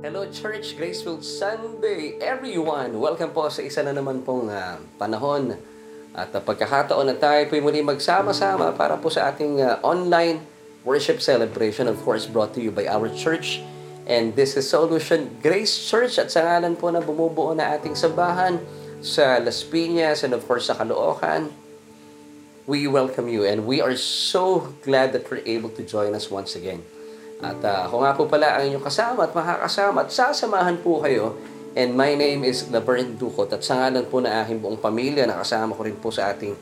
Hello Church, Graceful Sunday everyone! Welcome po sa isa na naman pong ah, panahon at uh, pagkakataon na tayo po muli magsama-sama para po sa ating ah, online worship celebration of course brought to you by our church and this is Solution Grace Church at sa ngalan po na bumubuo na ating sambahan sa Las Piñas and of course sa Caloocan we welcome you and we are so glad that you're able to join us once again. At uh, ako nga po pala ang inyong kasama at makakasama at sasamahan po kayo. And my name is Laverne Ducot at sa ngalan po na aking buong pamilya, nakasama ko rin po sa ating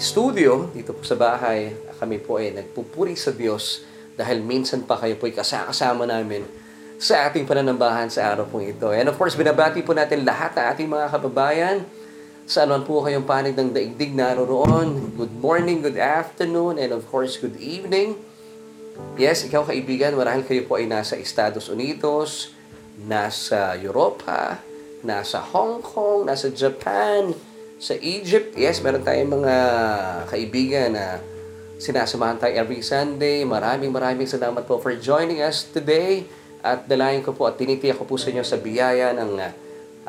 studio dito po sa bahay. Kami po ay nagpupuri sa Diyos dahil minsan pa kayo po ay kasakasama namin sa ating pananambahan sa araw pong ito. And of course, binabati po natin lahat ng ating mga kababayan sa anuman po kayong panig ng daigdig naroon. Good morning, good afternoon, and of course, good evening. Yes, ikaw kaibigan, marahil kayo po ay nasa Estados Unidos, nasa Europa, nasa Hong Kong, nasa Japan, sa Egypt. Yes, meron tayong mga kaibigan na sinasamahan tayo every Sunday. Maraming maraming salamat po for joining us today. At dalayan ko po at tinitiyak ko po sa inyo sa biyaya ng uh,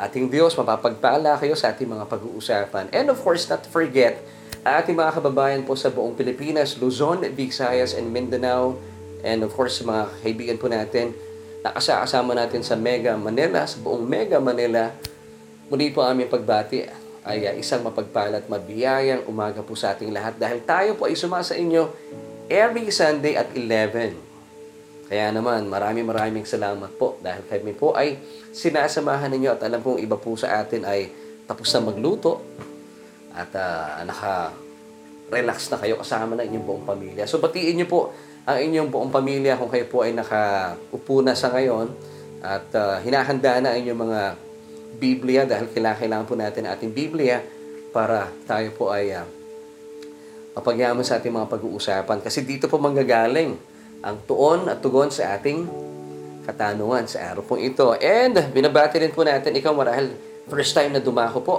ating Diyos. Mapapagpala kayo sa ating mga pag-uusapan. And of course, not forget, ating mga kababayan po sa buong Pilipinas, Luzon, Visayas, and Mindanao, and of course, mga kaibigan po natin, nakasama natin sa Mega Manila, sa buong Mega Manila, muli po aming pagbati ay uh, isang mapagpala at mabiyayang umaga po sa ating lahat. Dahil tayo po ay sumasa inyo every Sunday at 11. Kaya naman, maraming maraming salamat po dahil kami po ay sinasamahan ninyo at alam kong iba po sa atin ay tapos na magluto, at uh, naka-relax na kayo kasama ng inyong buong pamilya. So batiin niyo po ang inyong buong pamilya kung kayo po ay nakaupo na sa ngayon at uh, hinahanda na ang inyong mga Biblia dahil kailangan po natin ating Biblia para tayo po ay uh, mapagyaman sa ating mga pag-uusapan. Kasi dito po manggagaling ang tuon at tugon sa ating katanungan sa araw pong ito. And binabati rin po natin ikaw marahil first time na dumako po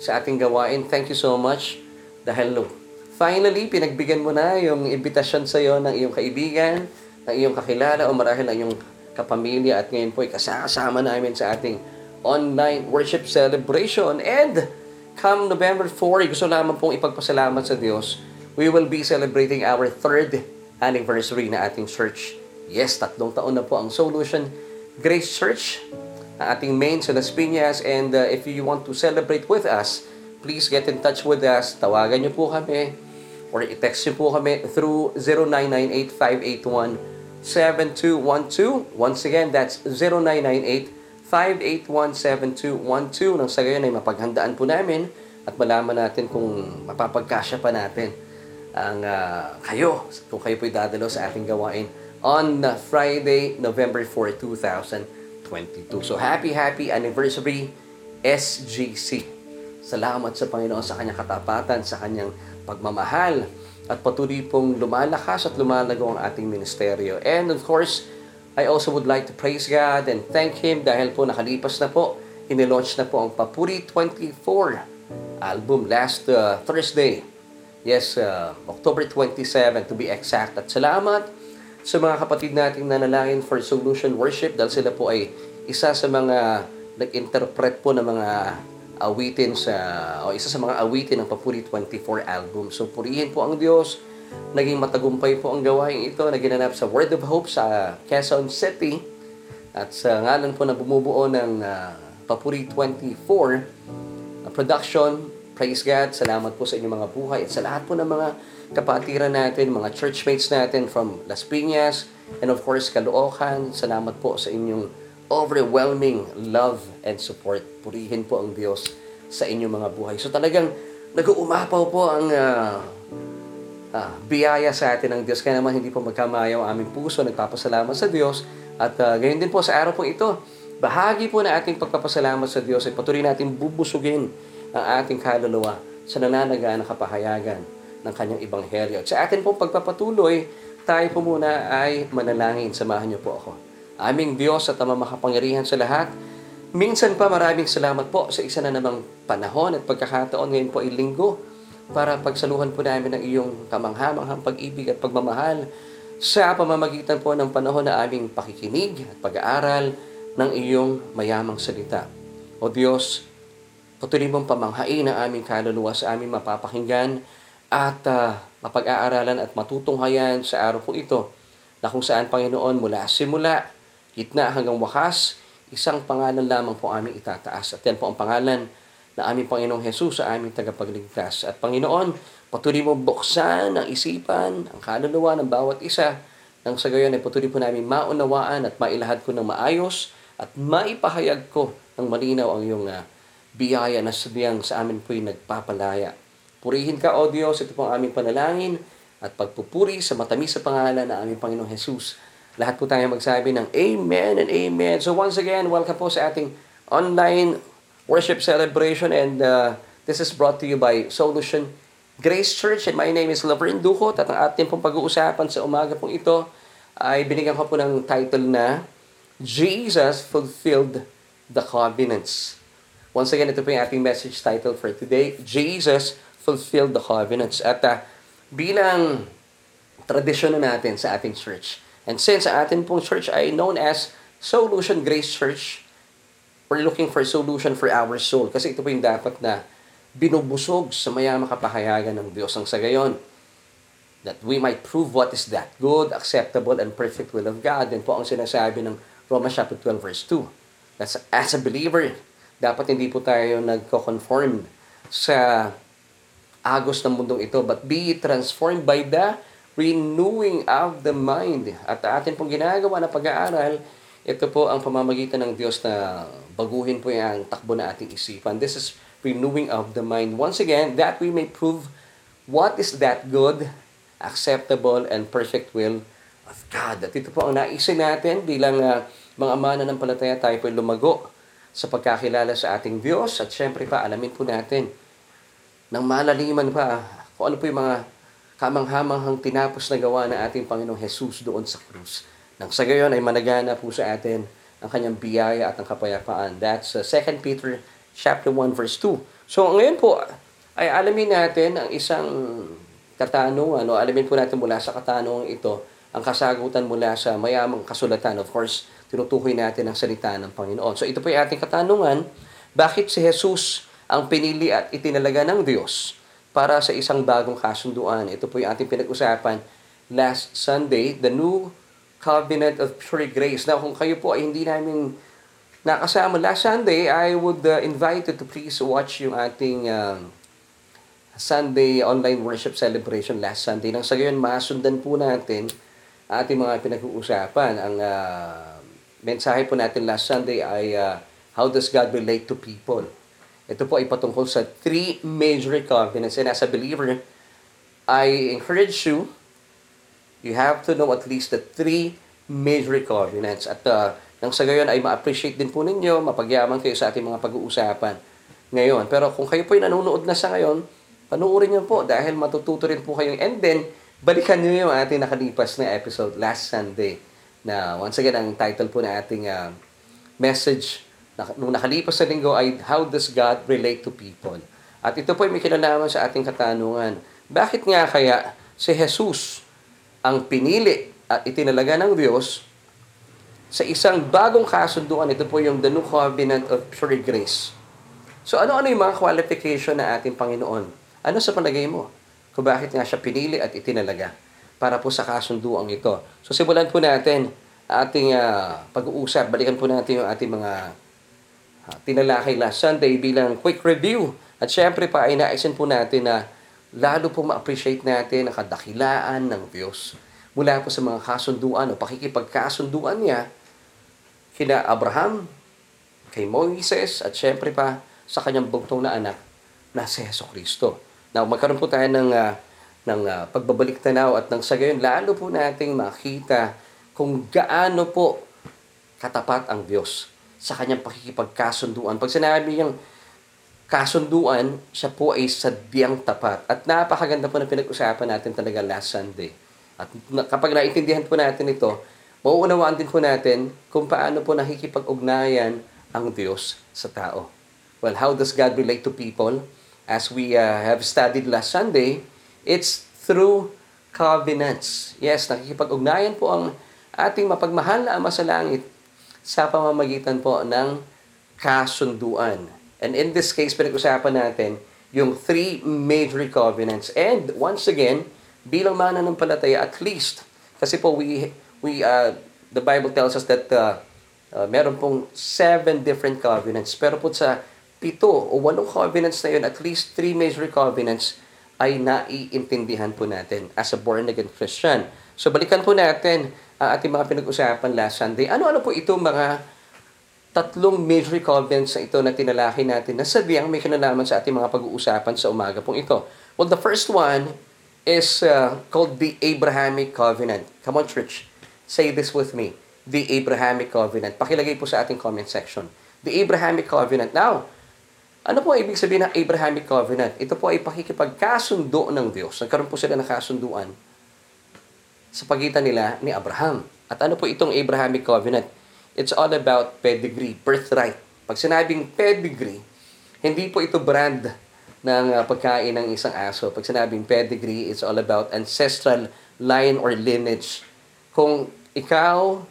sa ating gawain. Thank you so much. Dahil look, finally, pinagbigyan mo na yung invitation sa iyo ng iyong kaibigan, ng iyong kakilala o marahil ng iyong kapamilya at ngayon po ay kasama namin sa ating online worship celebration. And come November 4, gusto lamang pong ipagpasalamat sa Diyos, we will be celebrating our third anniversary na ating church. Yes, tatlong taon na po ang Solution Grace Church ating main sa Las Piñas. And uh, if you want to celebrate with us, please get in touch with us. Tawagan niyo po kami or i-text niyo po kami through 0998-581-7212. Once again, that's 0998-581-7212. Nang sa gayon ay mapaghandaan po namin at malaman natin kung mapapagkasya pa natin ang uh, kayo, kung kayo po'y dadalo sa ating gawain on Friday, November 4, 2000 2022. So happy, happy anniversary SGC. Salamat sa Panginoon sa kanyang katapatan, sa kanyang pagmamahal, at patuloy pong lumalakas at lumalago ang ating ministeryo. And of course, I also would like to praise God and thank Him dahil po nakalipas na po, inilaunch na po ang Papuri 24 album last uh, Thursday. Yes, uh, October 27 to be exact. At salamat sa mga kapatid nating nanalangin for Solution Worship dahil sila po ay isa sa mga nag-interpret po ng mga awitin sa o isa sa mga awitin ng Papuri 24 album. So purihin po ang Diyos. Naging matagumpay po ang gawain ito na ginanap sa Word of Hope sa Quezon City at sa ngalan po na bumubuo ng uh, Papuri 24 uh, production. Praise God. Salamat po sa inyong mga buhay at sa lahat po ng mga kapatiran natin, mga churchmates natin from Las Piñas, and of course, Caloocan. Salamat po sa inyong overwhelming love and support. Purihin po ang Diyos sa inyong mga buhay. So talagang nag-uumapaw po ang uh, uh, biyaya sa atin ng Diyos. Kaya naman hindi po magkamayaw ang aming puso. Nagpapasalamat sa Diyos. At uh, gayon din po sa araw po ito, bahagi po na ating pagpapasalamat sa Diyos ay patuloy natin bubusugin ang ating kaluluwa sa nananaga na kapahayagan ng kanyang ibanghelyo. At sa atin pong pagpapatuloy, tayo po muna ay manalangin. Samahan niyo po ako. Aming Diyos at ama makapangyarihan sa lahat, minsan pa maraming salamat po sa isa na namang panahon at pagkakataon ngayon po ay linggo para pagsaluhan po namin ng iyong kamanghamanghang pag-ibig at pagmamahal sa pamamagitan po ng panahon na aming pakikinig at pag-aaral ng iyong mayamang salita. O Diyos, patuloy mong pamanghain ang aming kaluluwa sa aming mapapakinggan at uh, mapag-aaralan at matutunghayan sa araw po ito na kung saan, Panginoon, mula simula, gitna hanggang wakas, isang pangalan lamang po aming itataas. At yan po ang pangalan na aming Panginoong Jesus sa aming tagapagligtas. At Panginoon, patuloy mo buksan ang isipan, ang kaluluwa ng bawat isa, nang sa gayon ay patuloy po namin maunawaan at mailahad ko ng maayos at maipahayag ko ng malinaw ang iyong uh, biyaya na sabiang sa amin po'y nagpapalaya. Purihin ka, O Diyos, ito po ang aming panalangin at pagpupuri sa matamis sa pangalan ng aming Panginoong Jesus. Lahat po tayo magsabi ng Amen and Amen. So once again, welcome po sa ating online worship celebration and uh, this is brought to you by Solution Grace Church and my name is Laverne Duhot at ang ating pong pag-uusapan sa umaga pong ito ay binigyan ko po ng title na Jesus Fulfilled the Covenants. Once again, ito po yung ating message title for today, Jesus Fulfilled the Covenants. At uh, bilang tradisyon na natin sa ating church. And since ang ating pong church ay known as Solution Grace Church, we're looking for solution for our soul. Kasi ito po yung dapat na binubusog sa mayamang kapahayagan ng Diyos ang sa gayon. That we might prove what is that good, acceptable, and perfect will of God. Yan po ang sinasabi ng Romans chapter 12 verse 2. That's as a believer, dapat hindi po tayo nagko-conform sa agos ng mundong ito, but be transformed by the renewing of the mind. At atin pong ginagawa na pag-aaral, ito po ang pamamagitan ng Diyos na baguhin po yung takbo na ating isipan. This is renewing of the mind. Once again, that we may prove what is that good, acceptable, and perfect will of God. At ito po ang naisin natin bilang uh, mga ng palataya tayo po lumago sa pagkakilala sa ating Diyos. At syempre pa, alamin po natin ng malaliman pa kung ano po yung mga kamanghamanghang tinapos na gawa ng ating Panginoong Jesus doon sa krus. Nang sa gayon ay managana po sa atin ang kanyang biyaya at ang kapayapaan. That's uh, 2 Peter chapter 1 verse 2. So ngayon po ay alamin natin ang isang katanungan o alamin po natin mula sa katanungan ito ang kasagutan mula sa mayamang kasulatan. Of course, tinutukoy natin ang salita ng Panginoon. So ito po yung ating katanungan, bakit si Jesus ang pinili at itinalaga ng Diyos para sa isang bagong kasunduan. Ito po yung ating pinag-usapan last Sunday, the new covenant of pure grace. Now, kung kayo po ay hindi namin nakasama last Sunday, I would uh, invite you to please watch yung ating uh, Sunday online worship celebration last Sunday. Nang sa gayon, masundan po natin ating mga pinag-uusapan. Ang uh, mensahe po natin last Sunday ay uh, how does God relate to people? Ito po ay patungkol sa three major covenants. And as a believer, I encourage you, you have to know at least the three major covenants. At uh, nang sa gayon ay ma-appreciate din po ninyo, mapagyaman kayo sa ating mga pag-uusapan ngayon. Pero kung kayo po ay nanonood na sa ngayon, panuorin niyo po dahil matututo rin po kayo. And then, balikan niyo yung ating nakalipas na episode last Sunday na once again, ang title po na ating uh, message nung nakalipas sa linggo ay how does God relate to people? At ito po ay may kinalaman sa ating katanungan. Bakit nga kaya si Jesus ang pinili at itinalaga ng Diyos sa isang bagong kasunduan? Ito po yung the new covenant of pure grace. So ano-ano yung mga qualification na ating Panginoon? Ano sa palagay mo? Kung bakit nga siya pinili at itinalaga para po sa kasunduang ito. So simulan po natin ating uh, pag-uusap. Balikan po natin yung ating mga tinalakay last Sunday bilang quick review. At syempre pa ay naisin po natin na lalo po ma-appreciate natin ang kadakilaan ng Diyos mula po sa mga kasunduan o pakikipagkasunduan niya kina Abraham, kay Moises, at syempre pa sa kanyang bugtong na anak na si Heso Kristo. Now, magkaroon po tayo ng, uh, ng uh, pagbabalik tanaw at nang sa gayon, lalo po nating makita kung gaano po katapat ang Diyos sa kanyang pakikipagkasunduan. Pag sinabi niyang kasunduan, siya po ay sadyang tapat. At napakaganda po na pinag-usapan natin talaga last Sunday. At kapag naintindihan po natin ito, mauunawaan din po natin kung paano po nakikipag-ugnayan ang Diyos sa tao. Well, how does God relate to people? As we uh, have studied last Sunday, it's through covenants. Yes, nakikipag-ugnayan po ang ating mapagmahal na Ama sa Langit sa pamamagitan po ng kasunduan. And in this case, pinag-usapan natin yung three major covenants. And once again, bilang mananampalataya, at least, kasi po we, we uh, the Bible tells us that uh, uh, meron pong seven different covenants. Pero po sa pito o walong covenants na yun, at least three major covenants ay naiintindihan po natin as a born-again Christian. So balikan po natin ang ating mga pinag-usapan last Sunday. Ano-ano po ito mga tatlong major covenants na ito na tinalaki natin na sabiang may kinalaman sa ating mga pag-uusapan sa umaga pong ito. Well, the first one is uh, called the Abrahamic Covenant. Come on, church. Say this with me. The Abrahamic Covenant. Pakilagay po sa ating comment section. The Abrahamic Covenant. Now, ano po ibig sabihin ng Abrahamic Covenant? Ito po ay pakikipagkasundo ng Diyos. Nagkaroon po sila ng kasunduan sa pagitan nila ni Abraham. At ano po itong Abrahamic Covenant? It's all about pedigree, birthright. Pag sinabing pedigree, hindi po ito brand ng uh, pagkain ng isang aso. Pag sinabing pedigree, it's all about ancestral line or lineage. Kung ikaw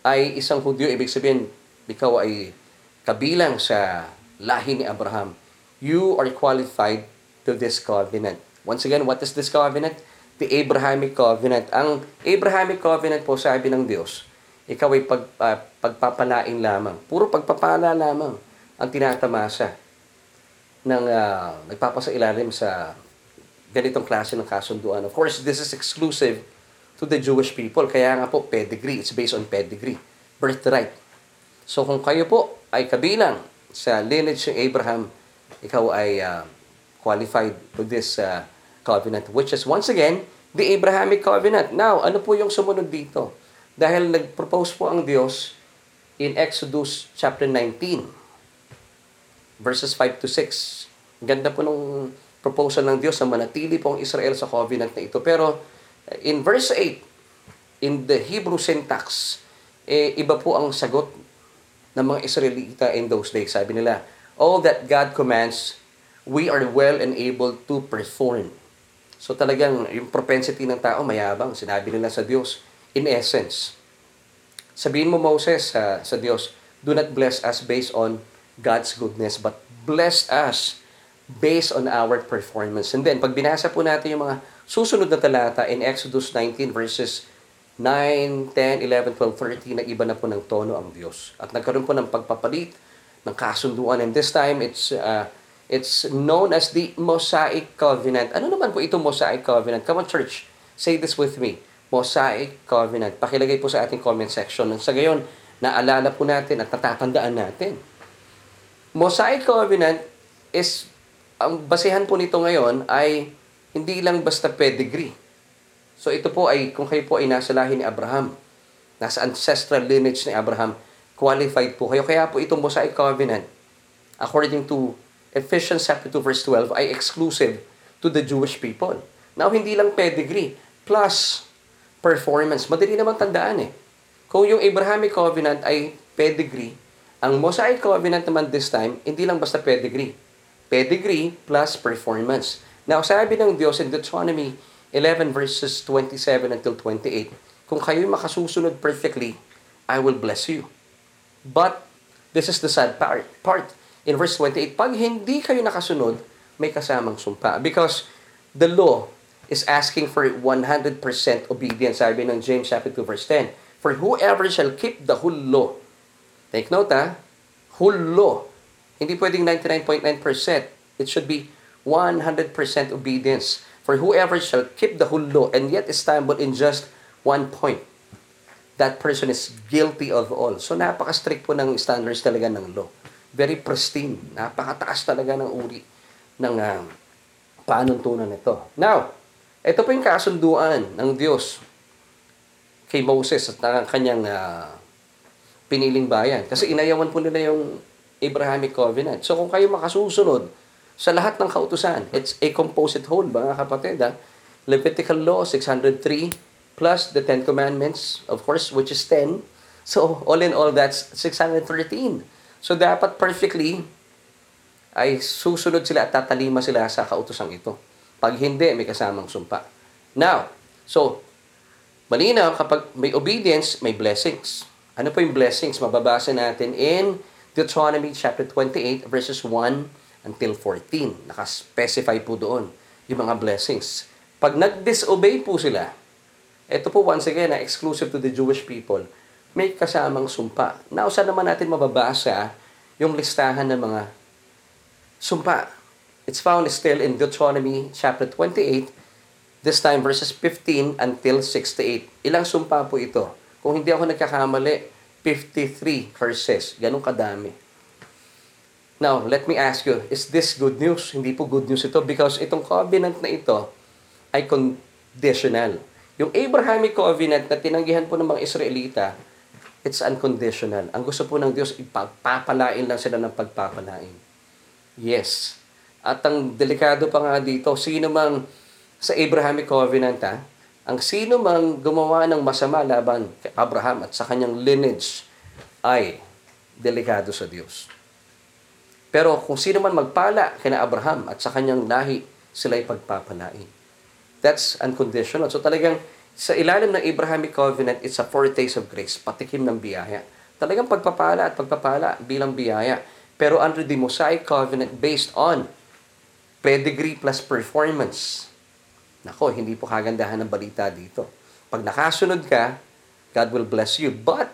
ay isang Hudyo, ibig sabihin, ikaw ay kabilang sa lahi ni Abraham, you are qualified to this covenant. Once again, what is this covenant? The Abrahamic covenant. Ang Abrahamic covenant po, sabi ng Diyos, ikaw ay pag, uh, pagpapalain lamang. Puro pagpapala lamang ang tinatamasa ng uh, nagpapasa ilalim sa ganitong klase ng kasunduan. Of course, this is exclusive to the Jewish people. Kaya nga po, pedigree. It's based on pedigree. Birthright. So kung kayo po ay kabilang sa lineage ng Abraham, ikaw ay uh, qualified to this uh, covenant, which is once again, the Abrahamic covenant. Now, ano po yung sumunod dito? Dahil nag-propose po ang Diyos in Exodus chapter 19, verses 5 to 6. Ganda po nung proposal ng Diyos na manatili po ang Israel sa covenant na ito. Pero in verse 8, in the Hebrew syntax, eh, iba po ang sagot ng mga Israelita in those days. Sabi nila, all that God commands, we are well and able to perform. So talagang yung propensity ng tao mayabang. Sinabi nila sa Diyos, in essence. Sabihin mo, Moses, uh, sa Diyos, do not bless us based on God's goodness, but bless us based on our performance. And then, pag binasa po natin yung mga susunod na talata in Exodus 19 verses 9, 10, 11, 12, 13, nag-iba na po ng tono ang Diyos. At nagkaroon po ng pagpapalit ng kasunduan. And this time, it's uh, it's known as the Mosaic Covenant. Ano naman po itong Mosaic Covenant? Come on, church. Say this with me. Mosaic Covenant. Pakilagay po sa ating comment section. Sa gayon, naalala po natin at natatandaan natin. Mosaic Covenant is, ang basehan po nito ngayon ay hindi lang basta pedigree. So ito po ay, kung kayo po ay nasa lahi ni Abraham, nasa ancestral lineage ni Abraham, qualified po kayo. Kaya po itong Mosaic Covenant, according to Ephesians chapter 2 verse 12, ay exclusive to the Jewish people. Now, hindi lang pedigree, plus performance. Madali naman tandaan eh. Kung yung Abrahamic Covenant ay pedigree, ang Mosaic Covenant naman this time, hindi lang basta pedigree. Pedigree plus performance. Now, sabi ng Diyos in Deuteronomy 11 verses 27 until 28, kung kayo'y makasusunod perfectly, I will bless you. But, this is the sad part. part. In verse 28, pag hindi kayo nakasunod, may kasamang sumpa. Because the law is asking for 100% obedience. Sabi ng James chapter 2 verse 10. For whoever shall keep the whole law. Take note ha. Whole law. Hindi pwedeng 99.9%. It should be 100% obedience. For whoever shall keep the whole law and yet stumble in just one point, that person is guilty of all. So napaka-strict po ng standards talaga ng law. Very pristine. Napakataas talaga ng uri ng uh, panuntunan nito. Now, ito po yung kasunduan ng Diyos kay Moses at ng kanyang uh, piniling bayan. Kasi inayawan po nila yung Abrahamic Covenant. So kung kayo makasusunod sa lahat ng kautusan, it's a composite whole, mga kapatid. Ha? Levitical Law 603 plus the Ten Commandments, of course, which is 10. So all in all, that's 613. So dapat perfectly ay susunod sila at tatalima sila sa kautusang ito. Pag hindi, may kasamang sumpa. Now, so, malinaw kapag may obedience, may blessings. Ano po yung blessings? Mababasa natin in Deuteronomy chapter 28 verses 1 until 14. Nakaspecify po doon yung mga blessings. Pag nag-disobey po sila, ito po once again na exclusive to the Jewish people, may kasamang sumpa. Now, saan naman natin mababasa yung listahan ng mga sumpa? It's found still in Deuteronomy chapter 28, this time verses 15 until 68. Ilang sumpa po ito? Kung hindi ako nagkakamali, 53 curses. Ganun kadami. Now, let me ask you, is this good news? Hindi po good news ito because itong covenant na ito ay conditional. Yung Abrahamic covenant na tinanggihan po ng mga Israelita, it's unconditional. Ang gusto po ng Diyos, ipagpapalain lang sila ng pagpapalain. Yes. At ang delikado pa nga dito, sino mang sa Abrahamic covenant, ha, ang sino mang gumawa ng masama laban kay Abraham at sa kanyang lineage ay delikado sa Diyos. Pero kung sino man magpala kina Abraham at sa kanyang lahi, sila ay pagpapalain. That's unconditional. So talagang sa ilalim ng Abrahamic Covenant, it's a foretaste of grace, patikim ng biyaya. Talagang pagpapala at pagpapala bilang biyaya. Pero under the Mosaic Covenant, based on pedigree plus performance. Nako, hindi po kagandahan ng balita dito. Pag nakasunod ka, God will bless you. But,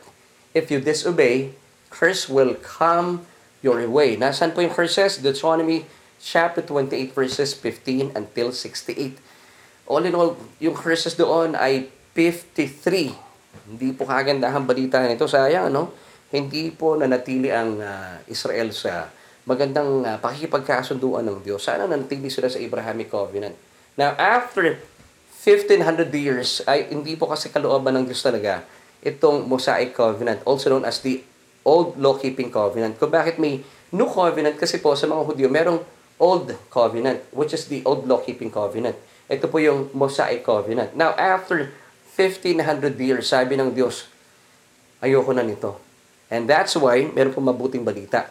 if you disobey, curse will come your way. Nasaan po yung curses? Deuteronomy chapter 28 verses 15 until 68 all in all, yung curses doon ay 53. Hindi po kagandahan balita nito. Sayang, no? Hindi po nanatili ang uh, Israel sa magandang uh, pakikipagkasunduan ng Diyos. Sana nanatili sila sa Abrahamic Covenant. Now, after 1500 years, ay hindi po kasi kalooban ng Diyos talaga itong Mosaic Covenant, also known as the Old Law-Keeping Covenant. Kung bakit may New Covenant, kasi po sa mga Hudyo, merong Old Covenant, which is the Old Law-Keeping Covenant. Ito po yung Mosaic Covenant. Now, after 1500 years, sabi ng Diyos, ayoko na nito. And that's why, meron po mabuting balita.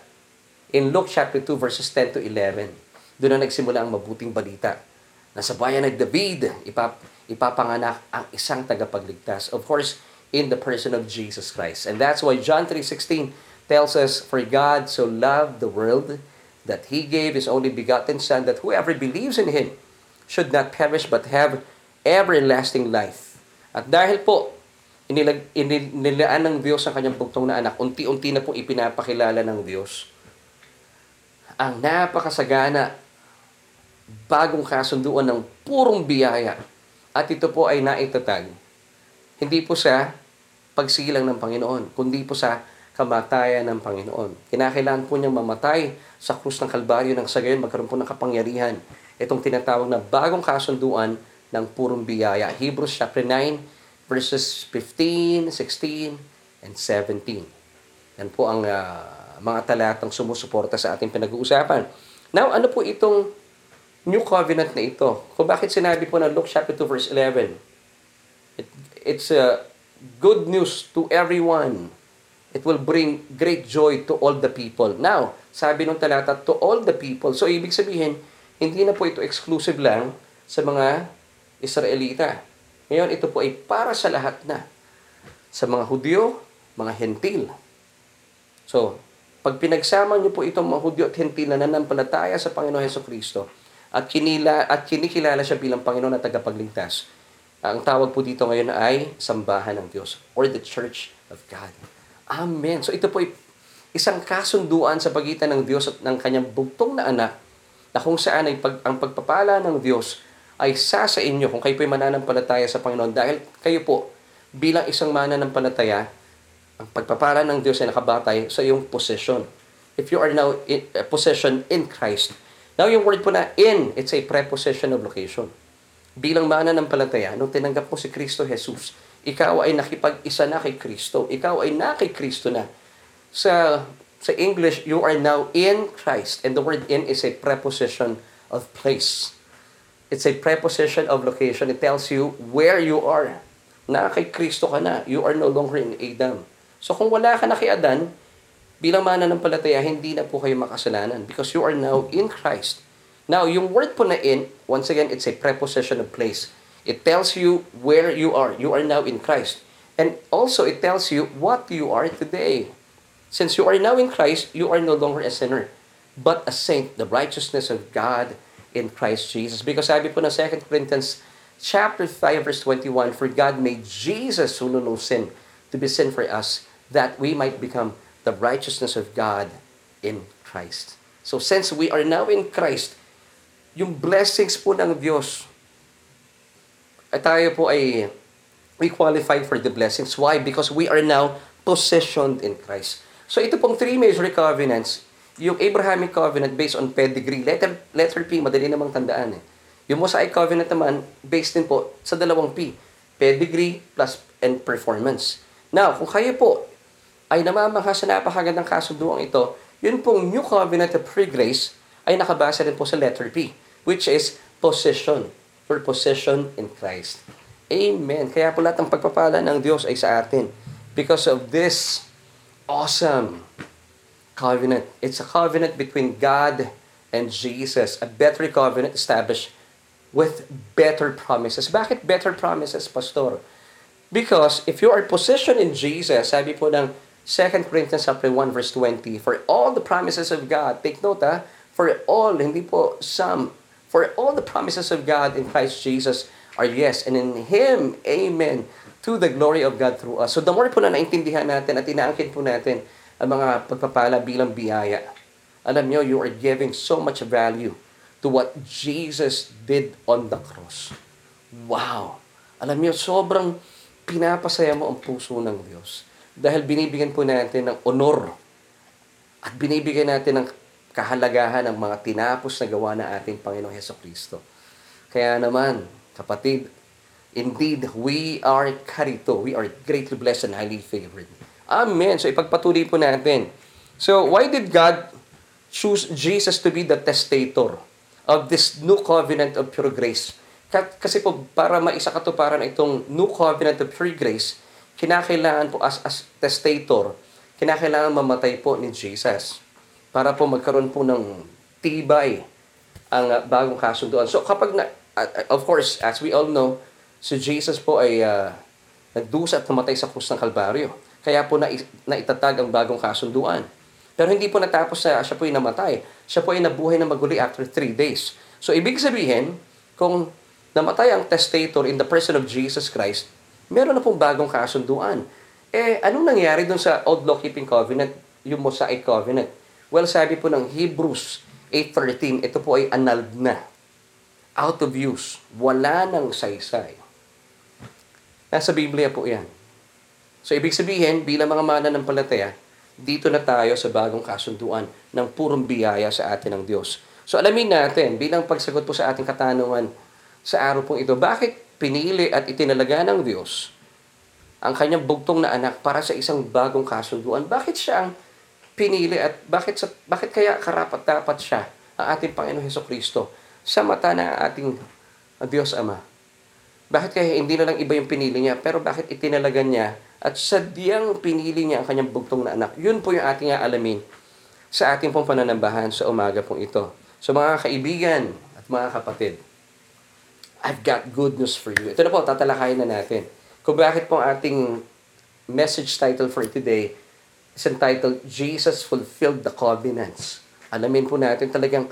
In Luke chapter 2, verses 10 to 11, doon na nagsimula ang mabuting balita. Na sa bayan ng David, ipap, ipapanganak ang isang tagapagligtas. Of course, in the person of Jesus Christ. And that's why John 3.16 tells us, For God so loved the world that He gave His only begotten Son, that whoever believes in Him should not perish but have everlasting life. At dahil po, inilag, inilaan ng Diyos ang kanyang bugtong na anak, unti-unti na pong ipinapakilala ng Diyos ang napakasagana bagong kasunduan ng purong biyaya. At ito po ay naitatag. Hindi po sa pagsilang ng Panginoon, kundi po sa kamatayan ng Panginoon. Kinakailangan po niyang mamatay sa krus ng Kalbaryo ng sa gayon magkaroon po ng kapangyarihan itong tinatawag na bagong kasunduan ng purong biyaya. Hebrews chapter 9 verses 15, 16, and 17. Yan po ang uh, mga talatang sumusuporta sa ating pinag-uusapan. Now, ano po itong new covenant na ito? Kung bakit sinabi po na Luke chapter 2 verse 11? It, it's a uh, good news to everyone. It will bring great joy to all the people. Now, sabi ng talata, to all the people. So, ibig sabihin, hindi na po ito exclusive lang sa mga Israelita. Ngayon, ito po ay para sa lahat na. Sa mga Hudyo, mga Hentil. So, pag pinagsama niyo po itong mga Hudyo at Hentil na nanampalataya sa Panginoon Heso Kristo at, kinila, at kinikilala siya bilang Panginoon at tagapagligtas, ang tawag po dito ngayon ay Sambahan ng Diyos or the Church of God. Amen. So ito po ay isang kasunduan sa pagitan ng Diyos at ng kanyang bugtong na anak na kung saan ay pag, ang pagpapala ng Diyos ay sa sa inyo kung kayo po'y mananampalataya sa Panginoon dahil kayo po bilang isang mananampalataya ang pagpapala ng Diyos ay nakabatay sa iyong possession. If you are now in uh, possession in Christ. Now yung word po na in, it's a preposition of location. Bilang mananampalataya, nung tinanggap mo si Kristo Jesus, ikaw ay nakipag-isa na kay Kristo. Ikaw ay na kay Kristo na. Sa sa English, you are now in Christ. And the word in is a preposition of place. It's a preposition of location. It tells you where you are. Na kay Kristo ka na. You are no longer in Adam. So kung wala ka na kay Adan, bilang mananampalataya, hindi na po kayo makasalanan because you are now in Christ. Now, yung word po na in, once again, it's a preposition of place. It tells you where you are. You are now in Christ. And also, it tells you what you are today. Since you are now in Christ, you are no longer a sinner, but a saint, the righteousness of God in Christ Jesus. Because sabi po ng 2 Corinthians chapter 5 verse 21, For God made Jesus who knew no sin to be sin for us, that we might become the righteousness of God in Christ. So since we are now in Christ, yung blessings po ng Diyos, at tayo po ay we qualify for the blessings. Why? Because we are now positioned in Christ. So ito pong three major covenants, yung Abrahamic covenant based on pedigree, letter, letter P, madali namang tandaan eh. Yung Mosaic covenant naman, based din po sa dalawang P, pedigree plus and performance. Now, kung kayo po ay namamangha sa napakagandang kasunduang ito, yun pong new covenant of free grace ay nakabasa din po sa letter P, which is position, for position in Christ. Amen. Kaya po lahat ng pagpapala ng Diyos ay sa atin. Because of this awesome covenant. It's a covenant between God and Jesus. A better covenant established with better promises. Bakit better promises, Pastor? Because if you are positioned in Jesus, sabi po ng 2 Corinthians chapter 1 verse 20, for all the promises of God, take note ha, for all, hindi po some, for all the promises of God in Christ Jesus are yes, and in Him, amen, to the glory of God through us. So the more po na naintindihan natin at inaangkin po natin ang mga pagpapala bilang biyaya, alam nyo, you are giving so much value to what Jesus did on the cross. Wow! Alam nyo, sobrang pinapasaya mo ang puso ng Diyos. Dahil binibigyan po natin ng honor at binibigyan natin ng kahalagahan ng mga tinapos na gawa na ating Panginoong Heso Kristo. Kaya naman, Kapatid, indeed, we are karito. We are greatly blessed and highly favored. Amen. So, ipagpatuloy po natin. So, why did God choose Jesus to be the testator of this new covenant of pure grace? Kasi po, para maisa katuparan itong new covenant of pure grace, kinakailangan po as, as testator, kinakailangan mamatay po ni Jesus para po magkaroon po ng tibay ang uh, bagong kasunduan. So kapag na, uh, of course, as we all know, si Jesus po ay uh, nagdusa at namatay sa krus ng Kalbaryo. Kaya po na, naitatag ang bagong kasunduan. Pero hindi po natapos sa siya po ay namatay. Siya po ay nabuhay na maguli after three days. So, ibig sabihin, kung namatay ang testator in the person of Jesus Christ, meron na pong bagong kasunduan. Eh, anong nangyari dun sa Old Law-Keeping Covenant, yung Mosaic Covenant? Well, sabi po ng Hebrews 8.13, ito po ay annulled na out of use. Wala nang saysay. Nasa Biblia po yan. So, ibig sabihin, bilang mga mananampalataya, dito na tayo sa bagong kasunduan ng purong biyaya sa atin ng Diyos. So, alamin natin, bilang pagsagot po sa ating katanungan sa araw pong ito, bakit pinili at itinalaga ng Diyos ang kanyang bugtong na anak para sa isang bagong kasunduan? Bakit siya ang pinili at bakit, sa, bakit kaya karapat-dapat siya ang ating Panginoon Heso Kristo sa mata ng ating Diyos Ama. Bakit kaya hindi na lang iba yung pinili niya, pero bakit itinalagan niya at sadyang pinili niya ang kanyang bugtong na anak? Yun po yung ating aalamin sa ating pong pananambahan sa umaga pong ito. So mga kaibigan at mga kapatid, I've got good news for you. Ito na po, tatalakayin na natin. Kung bakit po ating message title for today is entitled, Jesus Fulfilled the Covenants. Alamin po natin talagang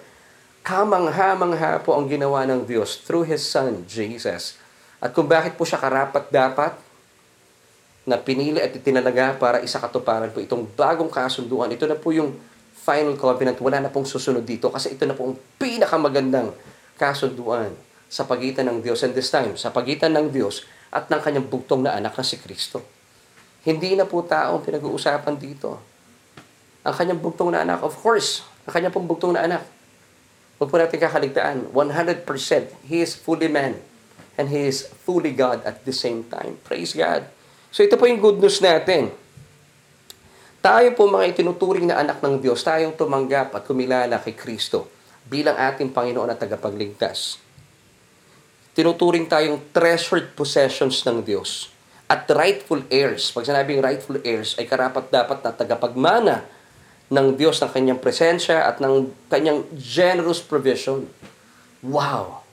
kamangha-mangha po ang ginawa ng Diyos through His Son, Jesus. At kung bakit po siya karapat-dapat na pinili at itinalaga para isa katuparan po itong bagong kasunduan. Ito na po yung final covenant. Wala na pong susunod dito kasi ito na po ang pinakamagandang kasunduan sa pagitan ng Diyos and this time, sa pagitan ng Diyos at ng kanyang bugtong na anak na si Kristo. Hindi na po tao ang pinag-uusapan dito. Ang kanyang bugtong na anak, of course, ang kanyang pong bugtong na anak, Huwag po natin kakaligtaan, 100% He is fully man and He is fully God at the same time. Praise God. So ito po yung good news natin. Tayo po mga itinuturing na anak ng Diyos, tayong tumanggap at kumilala kay Kristo bilang ating Panginoon at tagapagligtas. Tinuturing tayong treasured possessions ng Diyos at rightful heirs. Pag sinabing rightful heirs, ay karapat dapat na tagapagmana ng Diyos ng kanyang presensya at ng kanyang generous provision. Wow!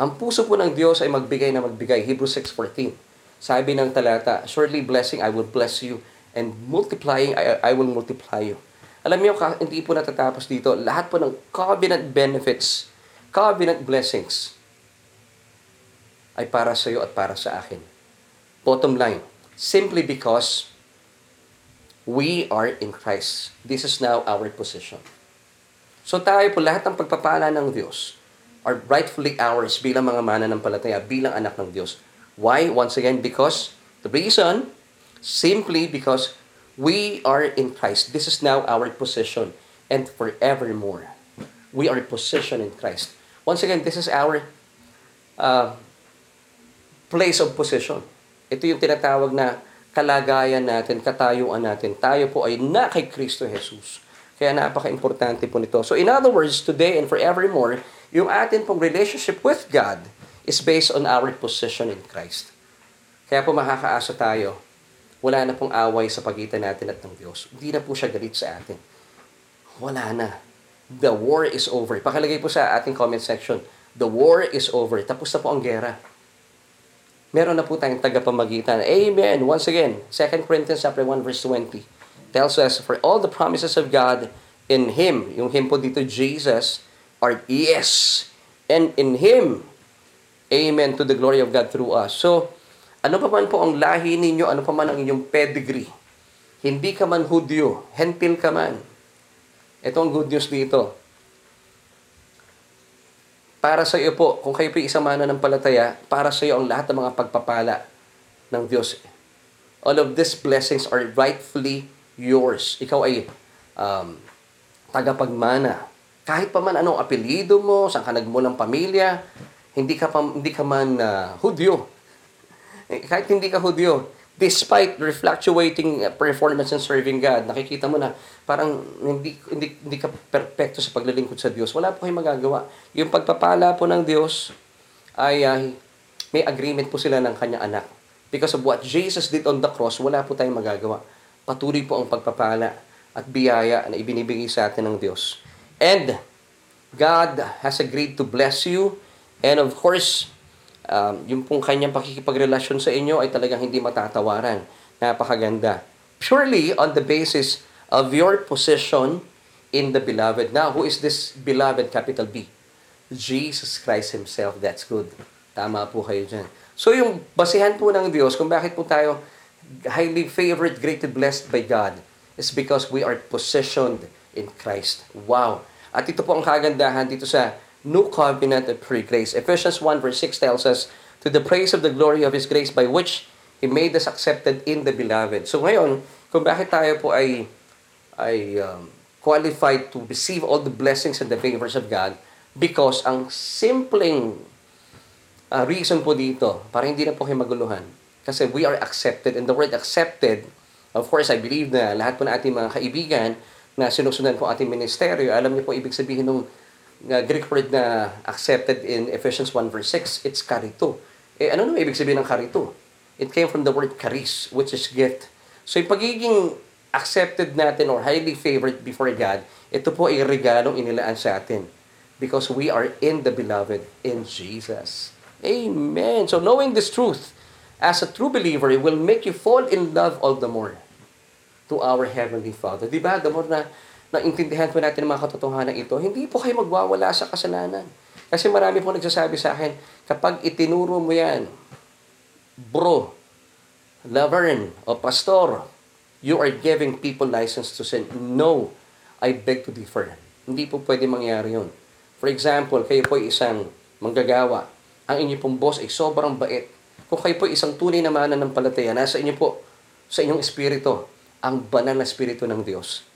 Ang puso po ng Diyos ay magbigay na magbigay. Hebrews 6.14. Sabi ng talata, surely blessing I will bless you and multiplying I, I will multiply you. Alam niyo, hindi po natatapos dito. Lahat po ng covenant benefits, covenant blessings, ay para sa iyo at para sa akin. Bottom line, simply because we are in Christ. This is now our position. So tayo po, lahat ng pagpapala ng Diyos are rightfully ours bilang mga mananampalataya, bilang anak ng Diyos. Why? Once again, because the reason, simply because we are in Christ. This is now our position and forevermore. We are positioned in Christ. Once again, this is our uh, place of position. Ito yung tinatawag na kalagayan natin, katayuan natin. Tayo po ay na kay Kristo Jesus. Kaya napaka-importante po nito. So in other words, today and forevermore, yung atin pong relationship with God is based on our position in Christ. Kaya po makakaasa tayo, wala na pong away sa pagitan natin at ng Diyos. Hindi na po siya galit sa atin. Wala na. The war is over. Pakalagay po sa ating comment section, the war is over. Tapos na po ang gera meron na po tayong tagapamagitan. Amen. Once again, 2 Corinthians chapter 1 verse 20 tells us, For all the promises of God in Him, yung Him po dito, Jesus, are yes. And in Him, Amen to the glory of God through us. So, ano pa man po ang lahi ninyo, ano pa man ang inyong pedigree, hindi ka man Hudyo, hentil ka man. Ito ang good news dito para sa iyo po, kung kayo po isang mananampalataya, para sa iyo ang lahat ng mga pagpapala ng Diyos. All of these blessings are rightfully yours. Ikaw ay um, tagapagmana. Kahit pa man anong apelido mo, saan ka nagmulang pamilya, hindi ka, pa, hindi ka man uh, Hudyo. Eh, kahit hindi ka Hudyo, despite the fluctuating performance in serving God, nakikita mo na parang hindi, hindi, hindi ka perfecto sa paglilingkod sa Diyos. Wala po kayong magagawa. Yung pagpapala po ng Diyos ay uh, may agreement po sila ng kanyang anak. Because of what Jesus did on the cross, wala po tayong magagawa. Patuloy po ang pagpapala at biyaya na ibinibigay sa atin ng Diyos. And God has agreed to bless you. And of course, um, yung pong kanyang pakikipagrelasyon sa inyo ay talagang hindi matatawaran. Napakaganda. Purely on the basis of your position in the beloved. Now, who is this beloved, capital B? Jesus Christ Himself. That's good. Tama po kayo dyan. So, yung basihan po ng Diyos kung bakit po tayo highly favored, greatly blessed by God is because we are positioned in Christ. Wow! At ito po ang kagandahan dito sa new covenant of free grace. Ephesians 1 verse 6 tells us, To the praise of the glory of His grace by which He made us accepted in the beloved. So ngayon, kung bakit tayo po ay, ay um, qualified to receive all the blessings and the favors of God, because ang simpleng uh, reason po dito, para hindi na po kayo maguluhan, kasi we are accepted, and the word accepted, of course, I believe na lahat po ng ating mga kaibigan na sinusundan po ating ministeryo, alam niyo po ibig sabihin ng uh, Greek word na accepted in Ephesians 1 verse 6, it's karito. Eh, ano naman ibig sabihin ng karito? It came from the word charis, which is gift. So, yung pagiging accepted natin or highly favored before God, ito po ay regalong inilaan sa atin because we are in the beloved in Jesus. Amen. So, knowing this truth, as a true believer, it will make you fall in love all the more to our Heavenly Father. Di ba? The more na naintindihan po natin ang mga katotohanan ito, hindi po kayo magwawala sa kasalanan. Kasi marami po nagsasabi sa akin, kapag itinuro mo yan, bro, laverne, o pastor, you are giving people license to sin. No, I beg to differ. Hindi po pwede mangyari yun. For example, kayo po isang manggagawa. Ang inyo pong boss ay sobrang bait. Kung kayo po isang tunay na mananampalataya, nasa inyo po, sa inyong espiritu, ang banal na espiritu ng Diyos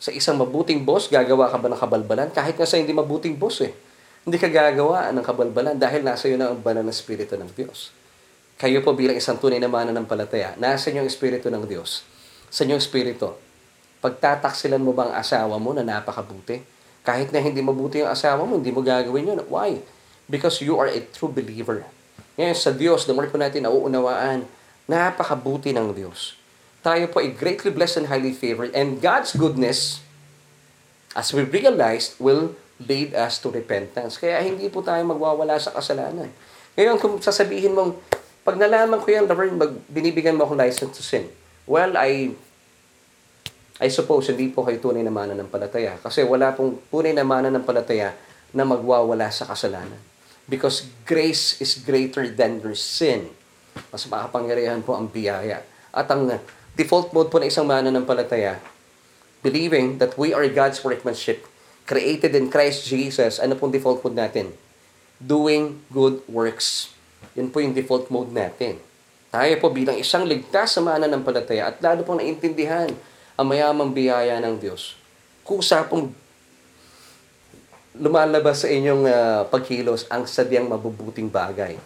sa isang mabuting boss, gagawa ka ba ng kabalbalan? Kahit nga sa hindi mabuting boss eh. Hindi ka gagawa ng kabalbalan dahil nasa iyo na ang banal na espiritu ng Diyos. Kayo po bilang isang tunay na mananampalataya, nasa inyo ang espiritu ng Diyos. Sa inyong espiritu. Pagtataksilan mo ba ang asawa mo na napakabuti? Kahit na hindi mabuti yung asawa mo, hindi mo gagawin yun. Why? Because you are a true believer. Ngayon, sa Diyos, the more po natin nauunawaan, napakabuti ng Diyos tayo po ay greatly blessed and highly favored. And God's goodness, as we realized, will lead us to repentance. Kaya hindi po tayo magwawala sa kasalanan. Ngayon, kung sasabihin mong, Pag nalaman ko yan, Laverne, mag, binibigyan mo akong license to sin. Well, I I suppose hindi po kayo tunay na mananampalataya kasi wala pong tunay na mananampalataya na magwawala sa kasalanan. Because grace is greater than your sin. Mas makapangyarihan po ang biyaya. At ang default mode po ng isang mananampalataya, believing that we are God's workmanship, created in Christ Jesus, ano pong default mode natin? Doing good works. Yun po yung default mode natin. Tayo po bilang isang ligtas sa mananampalataya at lalo pong naintindihan ang mayamang biyaya ng Diyos. Kusa pong lumalabas sa inyong uh, pagkilos ang sadyang mabubuting bagay.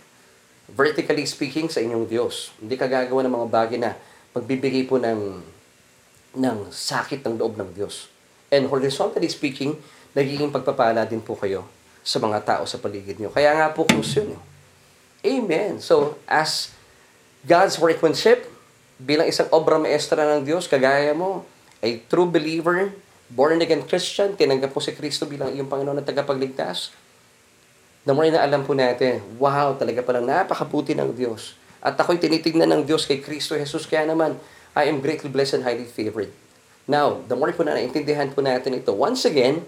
Vertically speaking sa inyong Diyos. Hindi ka gagawa ng mga bagay na magbibigay po ng, ng sakit ng loob ng Diyos. And horizontally speaking, nagiging pagpapala din po kayo sa mga tao sa paligid nyo. Kaya nga po close yun. Amen. So, as God's workmanship, bilang isang obra maestra ng Diyos, kagaya mo, a true believer, born again Christian, tinanggap po si Kristo bilang iyong Panginoon at tagapagligtas, the more na alam po natin, wow, talaga palang napakabuti ng Diyos. At ako'y tinitignan ng Diyos kay Kristo Jesus, kaya naman, I am greatly blessed and highly favored. Now, the more po na naintindihan po natin ito, once again,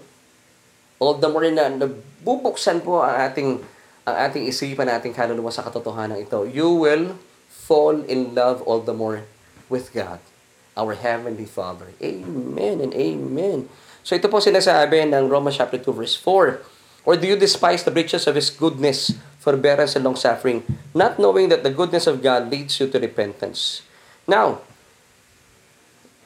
all the more na nabubuksan po ang ating ang ating isipan, ating kaluluwa sa katotohanan ito, you will fall in love all the more with God, our Heavenly Father. Amen and amen. So ito po sinasabi ng Romans chapter 2 verse 4. Or do you despise the riches of His goodness, forbearance, and long-suffering, not knowing that the goodness of God leads you to repentance? Now,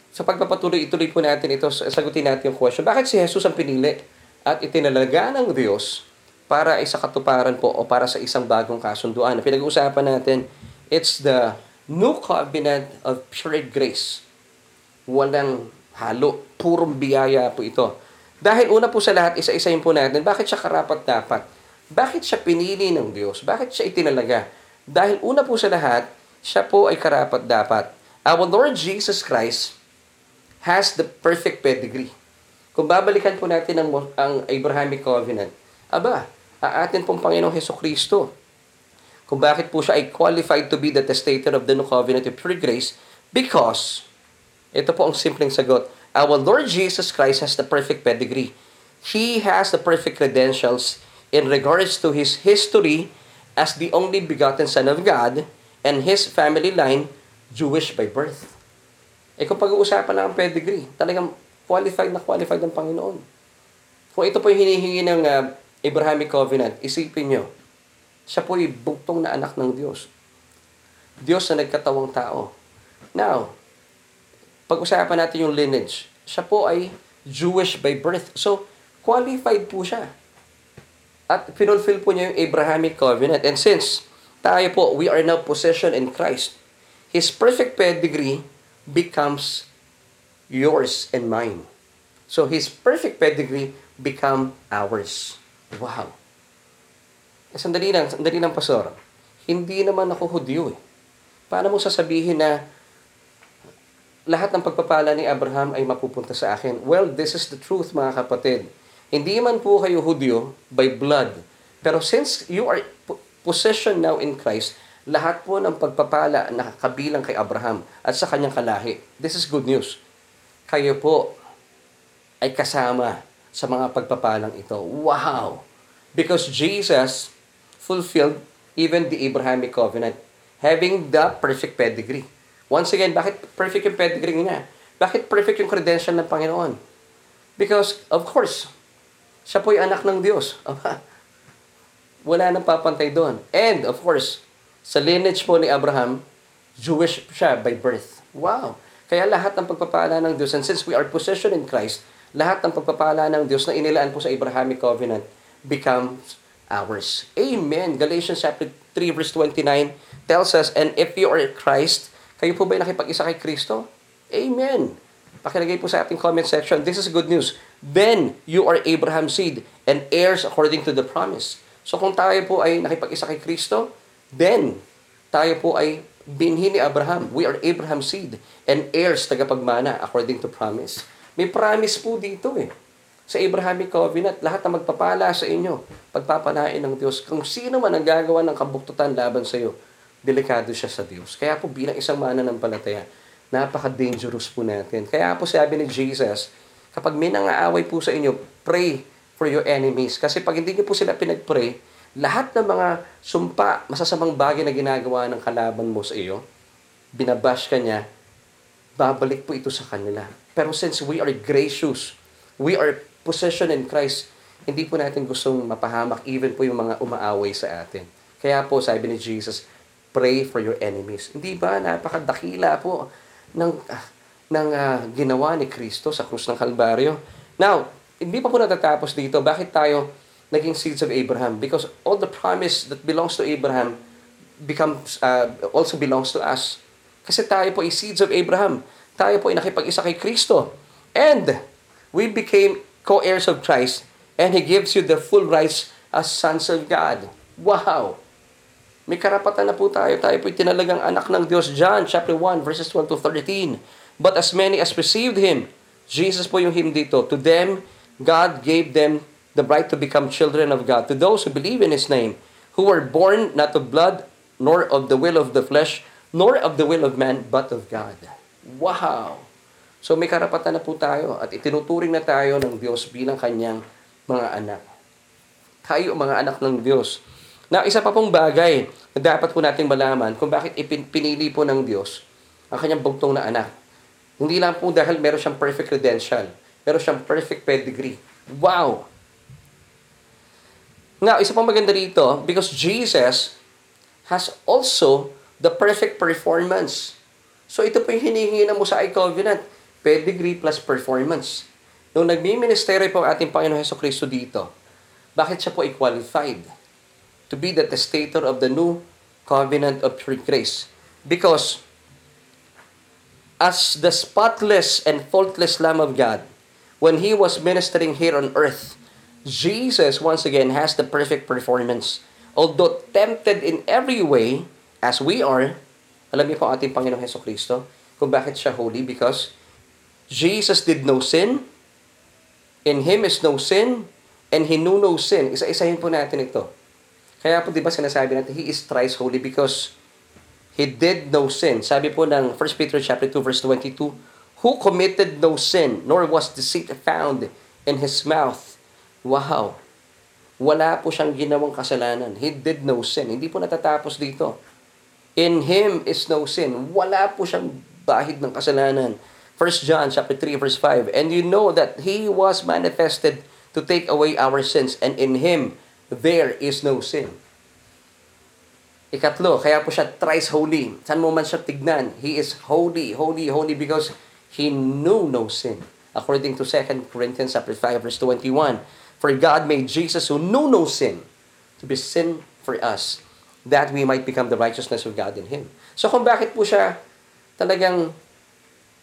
sa pagpapatuloy, ituloy po natin ito, sagutin natin yung question, bakit si Jesus ang pinili at itinalaga ng Diyos para sa katuparan po o para sa isang bagong kasunduan? Pinag-uusapan natin It's the new covenant of pure grace. Walang halo, purong biyaya po ito. Dahil una po sa lahat, isa-isayin po natin, bakit siya karapat-dapat? Bakit siya pinili ng Diyos? Bakit siya itinalaga? Dahil una po sa lahat, siya po ay karapat-dapat. Our Lord Jesus Christ has the perfect pedigree. Kung babalikan po natin ang, ang Abrahamic Covenant, aba, ang atin pong Panginoong Heso Kristo, kung bakit po siya ay qualified to be the testator of the new covenant of pure grace because, ito po ang simpleng sagot, our Lord Jesus Christ has the perfect pedigree. He has the perfect credentials in regards to His history as the only begotten Son of God and His family line, Jewish by birth. Eh kung pag-uusapan lang ang pedigree, talagang qualified na qualified ang Panginoon. Kung ito po yung hinihingi ng uh, Abrahamic Covenant, isipin nyo, siya po ay buktong na anak ng Diyos. Diyos na nagkatawang tao. Now, pag-usapan natin yung lineage. Siya po ay Jewish by birth. So, qualified po siya. At pinulfill po niya yung Abrahamic covenant. And since tayo po, we are now possession in Christ, His perfect pedigree becomes yours and mine. So, His perfect pedigree become ours. Wow. Eh, sandali lang, sandali lang, Pastor. Hindi naman ako Hudyo eh. Paano mo sasabihin na lahat ng pagpapala ni Abraham ay mapupunta sa akin? Well, this is the truth, mga kapatid. Hindi man po kayo Hudyo by blood. Pero since you are possession now in Christ, lahat po ng pagpapala na kabilang kay Abraham at sa kanyang kalahi. This is good news. Kayo po ay kasama sa mga pagpapalang ito. Wow! Because Jesus fulfilled even the Abrahamic covenant, having the perfect pedigree. Once again, bakit perfect yung pedigree niya? Bakit perfect yung credential ng Panginoon? Because, of course, siya po'y anak ng Diyos. Aba, wala nang papantay doon. And, of course, sa lineage po ni Abraham, Jewish siya by birth. Wow! Kaya lahat ng pagpapala ng Diyos, and since we are possession in Christ, lahat ng pagpapala ng Diyos na inilaan po sa Abrahamic covenant becomes ours. Amen. Galatians chapter 3 verse 29 tells us, And if you are Christ, kayo po ba nakipag-isa kay Kristo? Amen. Pakilagay po sa ating comment section. This is good news. Then, you are Abraham's seed and heirs according to the promise. So kung tayo po ay nakipag-isa kay Kristo, then, tayo po ay binhi ni Abraham. We are Abraham's seed and heirs tagapagmana according to promise. May promise po dito eh sa Abrahamic Covenant, lahat na magpapala sa inyo, pagpapalain ng Diyos. Kung sino man ang gagawa ng kabuktutan laban sa iyo, delikado siya sa Diyos. Kaya po bilang isang mananampalataya, napaka-dangerous po natin. Kaya po sabi ni Jesus, kapag may nangaaway po sa inyo, pray for your enemies. Kasi pag hindi niyo po sila pinag-pray, lahat ng mga sumpa, masasamang bagay na ginagawa ng kalaban mo sa iyo, binabash ka niya, babalik po ito sa kanila. Pero since we are gracious, we are possession in Christ, hindi po natin gustong mapahamak even po yung mga umaaway sa atin. Kaya po sabi ni Jesus, pray for your enemies. Hindi ba napakadakila po ng uh, ng uh, ginawa ni Kristo sa krus ng Kalbaryo? Now, hindi pa po natatapos dito. Bakit tayo naging seeds of Abraham? Because all the promise that belongs to Abraham becomes uh, also belongs to us. Kasi tayo po ay seeds of Abraham. Tayo po ay nakipag-isa kay Kristo. And we became co-heirs of Christ and He gives you the full rights as sons of God. Wow! May karapatan na po tayo. Tayo po tinalagang anak ng Diyos. John chapter 1 verses 12 to 13. But as many as received Him, Jesus po yung him dito, to them, God gave them the right to become children of God. To those who believe in His name, who were born not of blood, nor of the will of the flesh, nor of the will of man, but of God. Wow! So may karapatan na po tayo at itinuturing na tayo ng Diyos bilang kanyang mga anak. Tayo mga anak ng Diyos. Na isa pa pong bagay na dapat po nating malaman kung bakit ipinili po ng Diyos ang kanyang bugtong na anak. Hindi lang po dahil meron siyang perfect credential, meron siyang perfect pedigree. Wow! Now, isa pang maganda rito, because Jesus has also the perfect performance. So ito po yung hinihingi ng Mosaic Covenant, pedigree plus performance. Nung nagmi-ministeryo po ating Panginoon Heso Kristo dito, bakit siya po ay qualified? to be the testator of the new covenant of pure grace. Because as the spotless and faultless Lamb of God, when He was ministering here on earth, Jesus once again has the perfect performance. Although tempted in every way, as we are, alam niyo po ating Panginoong Heso Kristo, kung bakit siya holy? Because Jesus did no sin, in Him is no sin, and He knew no sin. Isa-isahin po natin ito. Kaya po 'di ba sinasabi natin he is thrice holy because he did no sin. Sabi po ng 1 Peter chapter 2 verse 22, who committed no sin nor was deceit found in his mouth. Wow. Wala po siyang ginawang kasalanan. He did no sin. Hindi po natatapos dito. In him is no sin. Wala po siyang bahid ng kasalanan. 1 John chapter 3 verse 5. And you know that he was manifested to take away our sins and in him there is no sin. Ikatlo, kaya po siya thrice holy. San mo man siya tignan, He is holy, holy, holy because He knew no sin. According to 2 Corinthians chapter 5, verse 21. For God made Jesus who knew no sin to be sin for us, that we might become the righteousness of God in Him. So kung bakit po siya talagang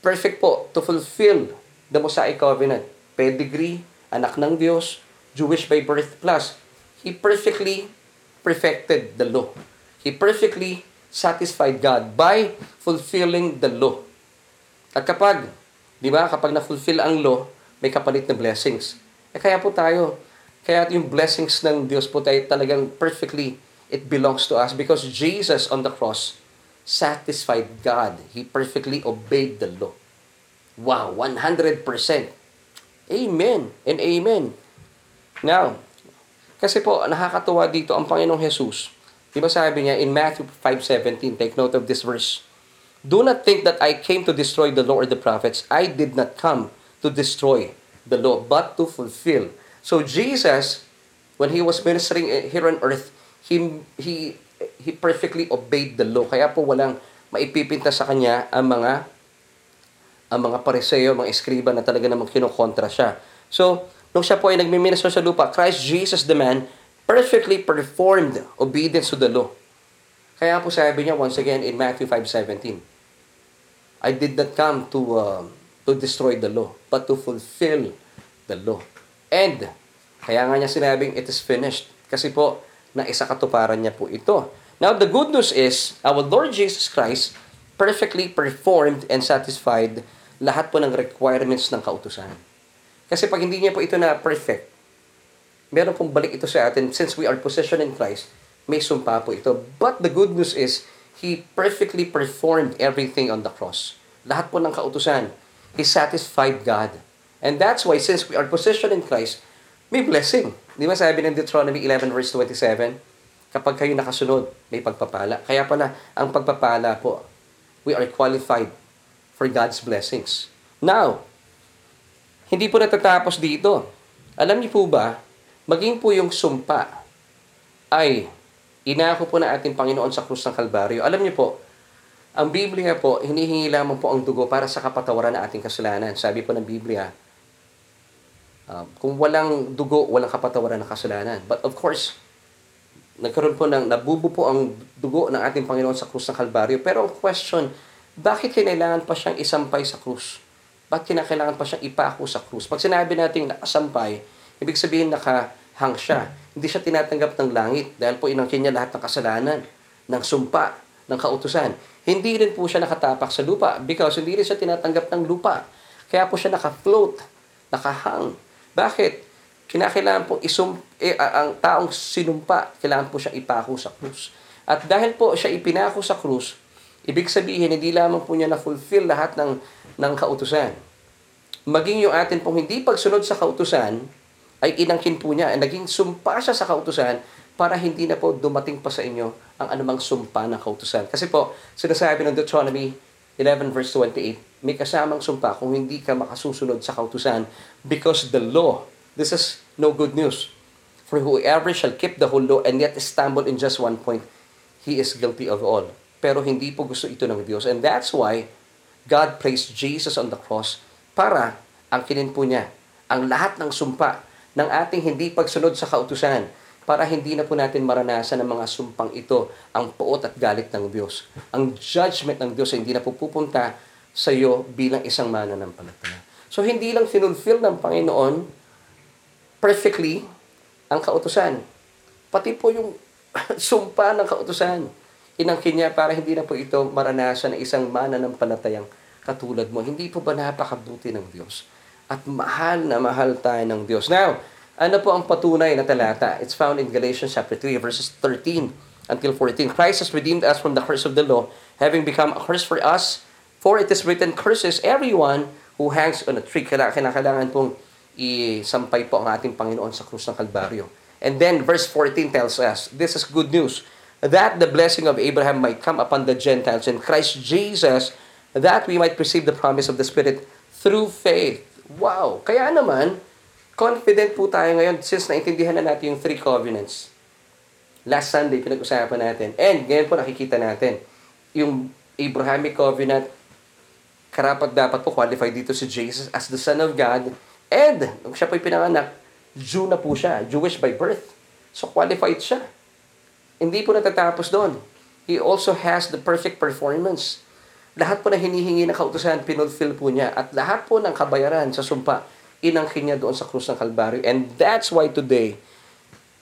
perfect po to fulfill the Mosaic Covenant, pedigree, anak ng Diyos, Jewish by birth plus He perfectly perfected the law. He perfectly satisfied God by fulfilling the law. At kapag, di ba, kapag na-fulfill ang law, may kapalit na blessings. Eh kaya po tayo, kaya yung blessings ng Diyos po tayo talagang perfectly, it belongs to us because Jesus on the cross satisfied God. He perfectly obeyed the law. Wow, 100%. Amen and amen. Now, kasi po, nakakatuwa dito ang Panginoong Jesus. Di ba sabi niya in Matthew 5.17, take note of this verse. Do not think that I came to destroy the law or the prophets. I did not come to destroy the law, but to fulfill. So Jesus, when He was ministering here on earth, He, he, he perfectly obeyed the law. Kaya po walang maipipinta sa Kanya ang mga ang mga pariseo, mga eskriba na talaga namang kinokontra siya. So, Nung siya po ay nagmiminister sa lupa, Christ Jesus the man perfectly performed obedience to the law. Kaya po sabi niya once again in Matthew 5.17, I did not come to uh, to destroy the law, but to fulfill the law. And, kaya nga niya sinabing, it is finished. Kasi po, na isa katuparan niya po ito. Now, the good news is, our Lord Jesus Christ perfectly performed and satisfied lahat po ng requirements ng kautusan. Kasi pag hindi niya po ito na perfect, meron pong balik ito sa atin since we are possession in Christ, may sumpa po ito. But the good news is, He perfectly performed everything on the cross. Lahat po ng kautusan. He satisfied God. And that's why, since we are positioned in Christ, may blessing. Di ba sabi ng Deuteronomy 11 verse 27? Kapag kayo nakasunod, may pagpapala. Kaya pala, ang pagpapala po, we are qualified for God's blessings. Now, hindi po natatapos dito. Alam niyo po ba, maging po yung sumpa ay inako po na ating Panginoon sa krus ng Kalbaryo. Alam niyo po, ang Biblia po, hinihingi lamang po ang dugo para sa kapatawaran ng ating kasalanan. Sabi po ng Biblia, uh, kung walang dugo, walang kapatawaran ng kasalanan. But of course, nagkaroon po ng, nabubo po ang dugo ng ating Panginoon sa krus ng Kalbaryo. Pero ang question, bakit kinailangan pa siyang isampay sa krus? Bakit kinakailangan pa siyang ipako sa krus? Pag sinabi natin nakasampay, ibig sabihin nakahang siya. Hindi siya tinatanggap ng langit dahil po inangkin niya lahat ng kasalanan, ng sumpa, ng kautusan. Hindi rin po siya nakatapak sa lupa because hindi rin siya tinatanggap ng lupa. Kaya po siya naka-float, nakahang. Bakit? Kinakailangan pong isum, eh, ang taong sinumpa, kailangan po siya ipako sa krus. At dahil po siya ipinako sa krus, ibig sabihin, hindi lamang po niya na-fulfill lahat ng, ng kautusan. Maging yung atin pong hindi pagsunod sa kautusan, ay inangkin po niya, naging sumpa siya sa kautusan para hindi na po dumating pa sa inyo ang anumang sumpa ng kautusan. Kasi po, sinasabi ng Deuteronomy 11 verse 28, may kasamang sumpa kung hindi ka makasusunod sa kautusan because the law This is no good news. For whoever shall keep the whole law and yet stumble in just one point, he is guilty of all. Pero hindi po gusto ito ng Diyos. And that's why God placed Jesus on the cross para angkinin po niya ang lahat ng sumpa ng ating hindi pagsunod sa kautusan para hindi na po natin maranasan ang mga sumpang ito, ang puot at galit ng Diyos. Ang judgment ng Diyos ay hindi na po pupunta sa iyo bilang isang mananampalataya. So hindi lang finulfill ng Panginoon perfectly ang kautusan. Pati po yung sumpa ng kautusan. Inangkin niya para hindi na po ito maranasan ng isang mananampalatayang katulad mo. Hindi po ba napakabuti ng Diyos? At mahal na mahal tayo ng Diyos. Now, ano po ang patunay na talata? It's found in Galatians chapter 3 verses 13 until 14. Christ has redeemed us from the curse of the law, having become a curse for us. For it is written, curses everyone who hangs on a tree. Kailangan pong isampay po ang ating Panginoon sa krus ng Kalbaryo. And then verse 14 tells us, this is good news, that the blessing of Abraham might come upon the Gentiles in Christ Jesus, that we might receive the promise of the Spirit through faith. Wow! Kaya naman, confident po tayo ngayon since naintindihan na natin yung three covenants. Last Sunday, pinag-usapan natin. And ngayon po nakikita natin, yung Abrahamic covenant, karapat dapat po qualified dito si Jesus as the Son of God And, nung siya po'y pinanganak, Jew na po siya, Jewish by birth. So, qualified siya. Hindi po natatapos doon. He also has the perfect performance. Lahat po na hinihingi na kautusan, pinulfill po niya. At lahat po ng kabayaran sa sumpa, inangkin niya doon sa krus ng Kalbaryo. And that's why today,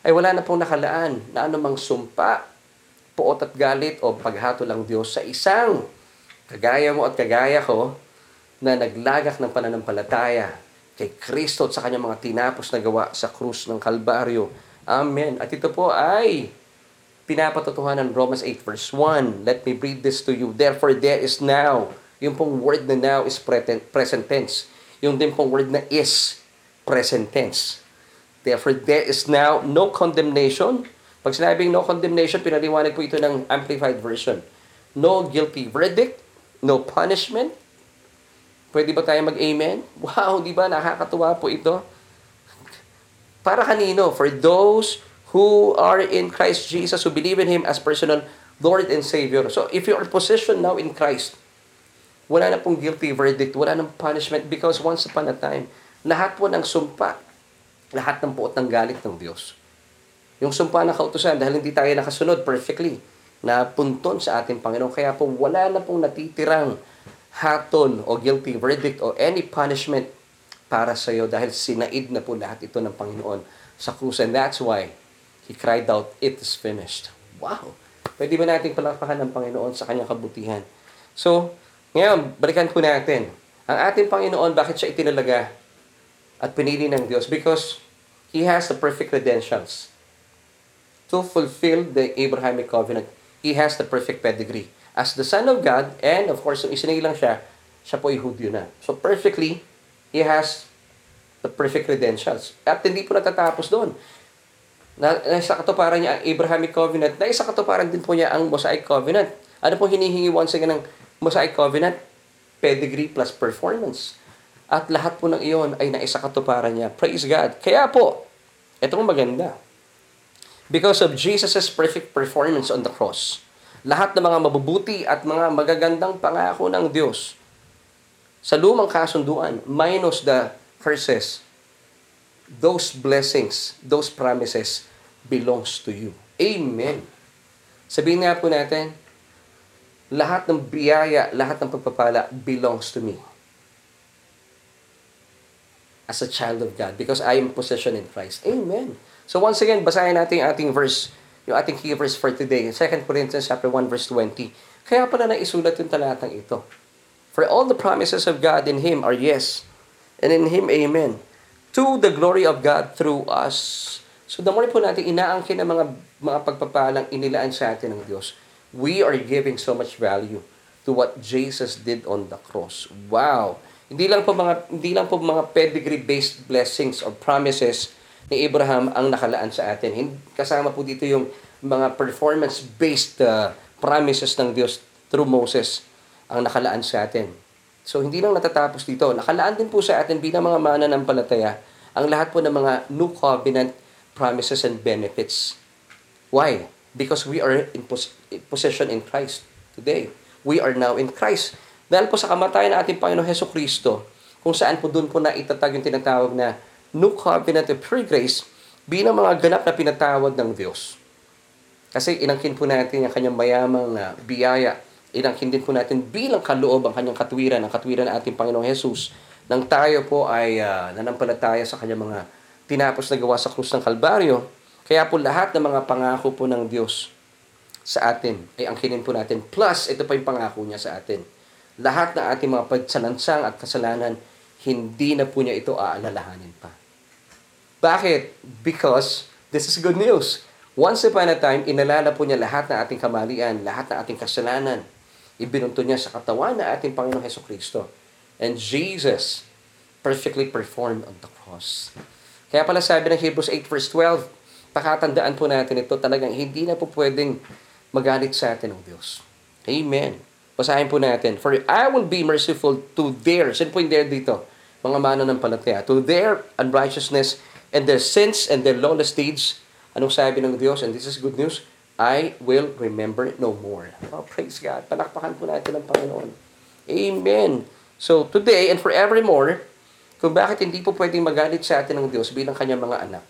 ay wala na pong nakalaan na anumang sumpa, puot at galit o paghato lang Diyos sa isang kagaya mo at kagaya ko na naglagak ng pananampalataya kay Kristo at sa kanyang mga tinapos na gawa sa krus ng Kalbaryo. Amen. At ito po ay pinapatotohanan Romans 8 verse 1. Let me read this to you. Therefore there is now. Yung pong word na now is present tense. Yung din pong word na is present tense. Therefore there is now no condemnation. Pag sinabing no condemnation, pinaliwanag po ito ng Amplified Version. No guilty verdict, no punishment, Pwede ba tayo mag-amen? Wow, di ba? Nakakatuwa po ito. Para kanino? For those who are in Christ Jesus, who believe in Him as personal Lord and Savior. So, if you are positioned now in Christ, wala na pong guilty verdict, wala nang punishment because once upon a time, lahat po ng sumpa, lahat ng puot ng galit ng Diyos. Yung sumpa na kautusan, dahil hindi tayo nakasunod perfectly, na punton sa ating Panginoon. Kaya po wala na pong natitirang hatol o guilty verdict o any punishment para sa iyo dahil sinaid na po lahat ito ng Panginoon sa krus. And that's why He cried out, it is finished. Wow! Pwede ba natin palakpakan ng Panginoon sa kanyang kabutihan? So, ngayon, balikan po natin. Ang ating Panginoon, bakit siya itinalaga at pinili ng Diyos? Because He has the perfect credentials to fulfill the Abrahamic covenant. He has the perfect pedigree. As the Son of God, and of course, nung isinilang siya, siya po ay Hudyo na. So perfectly, He has the perfect credentials. At hindi po natatapos doon. Na, nasa katuparan niya ang Abrahamic Covenant, na isa katuparan din po niya ang Mosaic Covenant. Ano po hinihingi once again ng Mosaic Covenant? Pedigree plus performance. At lahat po ng iyon ay naisa katuparan niya. Praise God. Kaya po, itong maganda. Because of Jesus' perfect performance on the cross, lahat ng mga mabubuti at mga magagandang pangako ng Diyos sa lumang kasunduan, minus the curses, those blessings, those promises belongs to you. Amen. Sabihin nga po natin, lahat ng biyaya, lahat ng pagpapala belongs to me as a child of God because I am possession in Christ. Amen. So once again, basahin natin yung ating verse, yung ating key verse for today, 2 Corinthians chapter 1 verse 20. Kaya pala naisulat yung talatang ito. For all the promises of God in Him are yes, and in Him amen. To the glory of God through us. So the more po natin inaangkin ang mga, mga pagpapalang inilaan sa atin ng Diyos, we are giving so much value to what Jesus did on the cross. Wow! Hindi lang po mga hindi lang po mga pedigree based blessings or promises ni Abraham ang nakalaan sa atin. Kasama po dito yung mga performance based uh, promises ng Diyos through Moses ang nakalaan sa atin. So hindi lang natatapos dito, nakalaan din po sa atin bilang mga mananampalataya ang lahat po ng mga new covenant promises and benefits. Why? Because we are in pos- possession in Christ today. We are now in Christ. Dahil po sa kamatayan ng ating Panginoon Heso Kristo, kung saan po doon po na itatag yung tinatawag na New Covenant of Pure Grace bilang mga ganap na pinatawad ng Diyos. Kasi inangkin po natin ang kanyang mayamang na biyaya. Inangkin din po natin bilang kaloob ang kanyang katwiran, ang katwiran ng ating Panginoong Jesus, nang tayo po ay uh, nanampalataya sa kanyang mga tinapos na gawa sa krus ng Kalbaryo. Kaya po lahat ng mga pangako po ng Diyos sa atin ay angkinin po natin. Plus, ito pa yung pangako niya sa atin lahat ng ating mga pagsalansang at kasalanan, hindi na po niya ito aalalahanin pa. Bakit? Because this is good news. Once upon a time, inalala po niya lahat ng ating kamalian, lahat ng ating kasalanan. Ibinunto niya sa katawan ng ating Panginoong Heso Kristo. And Jesus perfectly performed on the cross. Kaya pala sabi ng Hebrews 8 verse 12, pakatandaan po natin ito talagang hindi na po pwedeng magalit sa atin ng Diyos. Amen. Basahin po natin. For I will be merciful to their, saan po yung their dito? Mga mano ng palataya. To their unrighteousness and their sins and their lawless deeds. Anong sabi ng Diyos? And this is good news. I will remember no more. Oh, praise God. Palakpakan po natin ang Panginoon. Amen. So, today and forevermore, kung bakit hindi po pwedeng magalit sa atin ng Diyos bilang kanyang mga anak.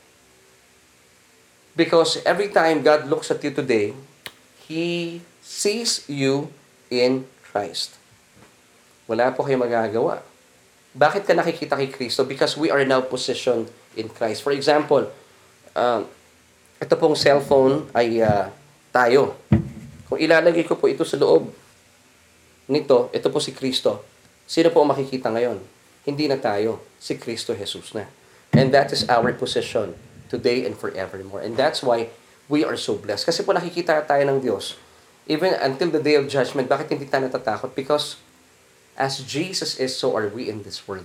Because every time God looks at you today, He sees you in Christ. Wala po kayo magagawa. Bakit ka nakikita kay Kristo? Because we are now positioned in Christ. For example, uh, ito pong cellphone ay uh, tayo. Kung ilalagay ko po ito sa loob nito, ito po si Kristo. Sino po ang makikita ngayon? Hindi na tayo. Si Kristo Jesus na. And that is our position today and forevermore. And that's why we are so blessed. Kasi po nakikita tayo ng Diyos even until the day of judgment, bakit hindi tayo natatakot? Because as Jesus is, so are we in this world.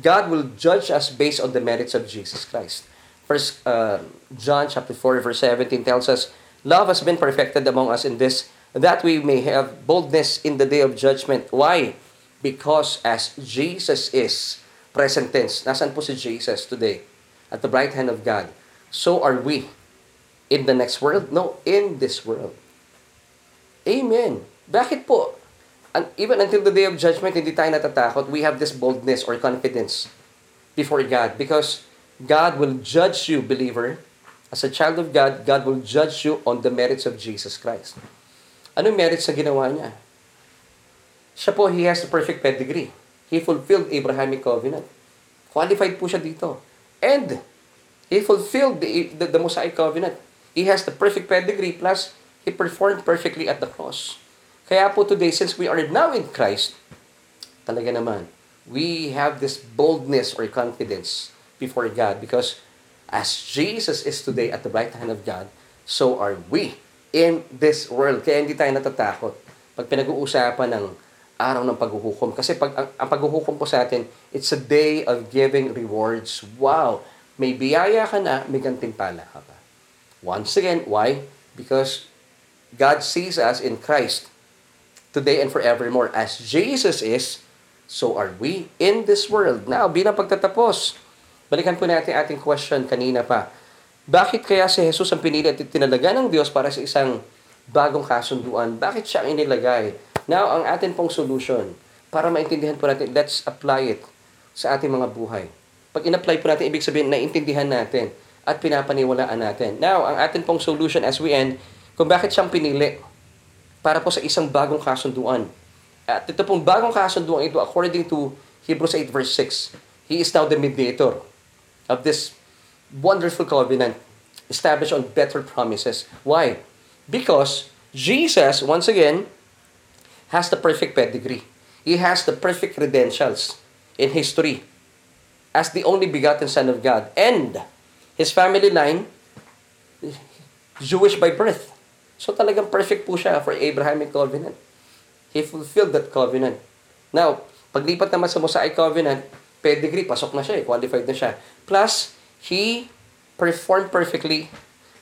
God will judge us based on the merits of Jesus Christ. First uh, John chapter 4 verse 17 tells us, Love has been perfected among us in this, that we may have boldness in the day of judgment. Why? Because as Jesus is, present tense, nasan po si Jesus today? At the right hand of God. So are we in the next world? No, in this world. Amen. Bakit po? And even until the day of judgment, hindi tayo natatakot. We have this boldness or confidence before God because God will judge you, believer. As a child of God, God will judge you on the merits of Jesus Christ. Anong merits sa ginawa niya? Siya po, he has the perfect pedigree. He fulfilled Abrahamic covenant. Qualified po siya dito. And he fulfilled the, the, the Mosaic covenant. He has the perfect pedigree plus He performed perfectly at the cross. Kaya po today, since we are now in Christ, talaga naman, we have this boldness or confidence before God because as Jesus is today at the right hand of God, so are we in this world. Kaya hindi tayo natatakot pag pinag-uusapan ng araw ng paghuhukom. Kasi pag, ang, ang paghuhukom po sa atin, it's a day of giving rewards. Wow! May biyaya ka na, may gantimpala ka pa. Once again, why? Because God sees us in Christ today and forevermore. As Jesus is, so are we in this world. Now, bilang pagtatapos, balikan po natin ating question kanina pa. Bakit kaya si Jesus ang pinili at tinalaga ng Diyos para sa isang bagong kasunduan? Bakit siya ang inilagay? Now, ang atin pong solution, para maintindihan po natin, let's apply it sa ating mga buhay. Pag in-apply po natin, ibig sabihin, naintindihan natin at pinapaniwalaan natin. Now, ang atin pong solution as we end, kung bakit siyang pinili para po sa isang bagong kasunduan. At ito pong bagong kasunduan ito, according to Hebrews 8 verse 6, He is now the mediator of this wonderful covenant established on better promises. Why? Because Jesus, once again, has the perfect pedigree. He has the perfect credentials in history as the only begotten Son of God. And his family line, Jewish by birth. So talagang perfect po siya for Abrahamic covenant. He fulfilled that covenant. Now, paglipat naman sa Mosaic covenant, pedigree, pasok na siya, eh, qualified na siya. Plus, he performed perfectly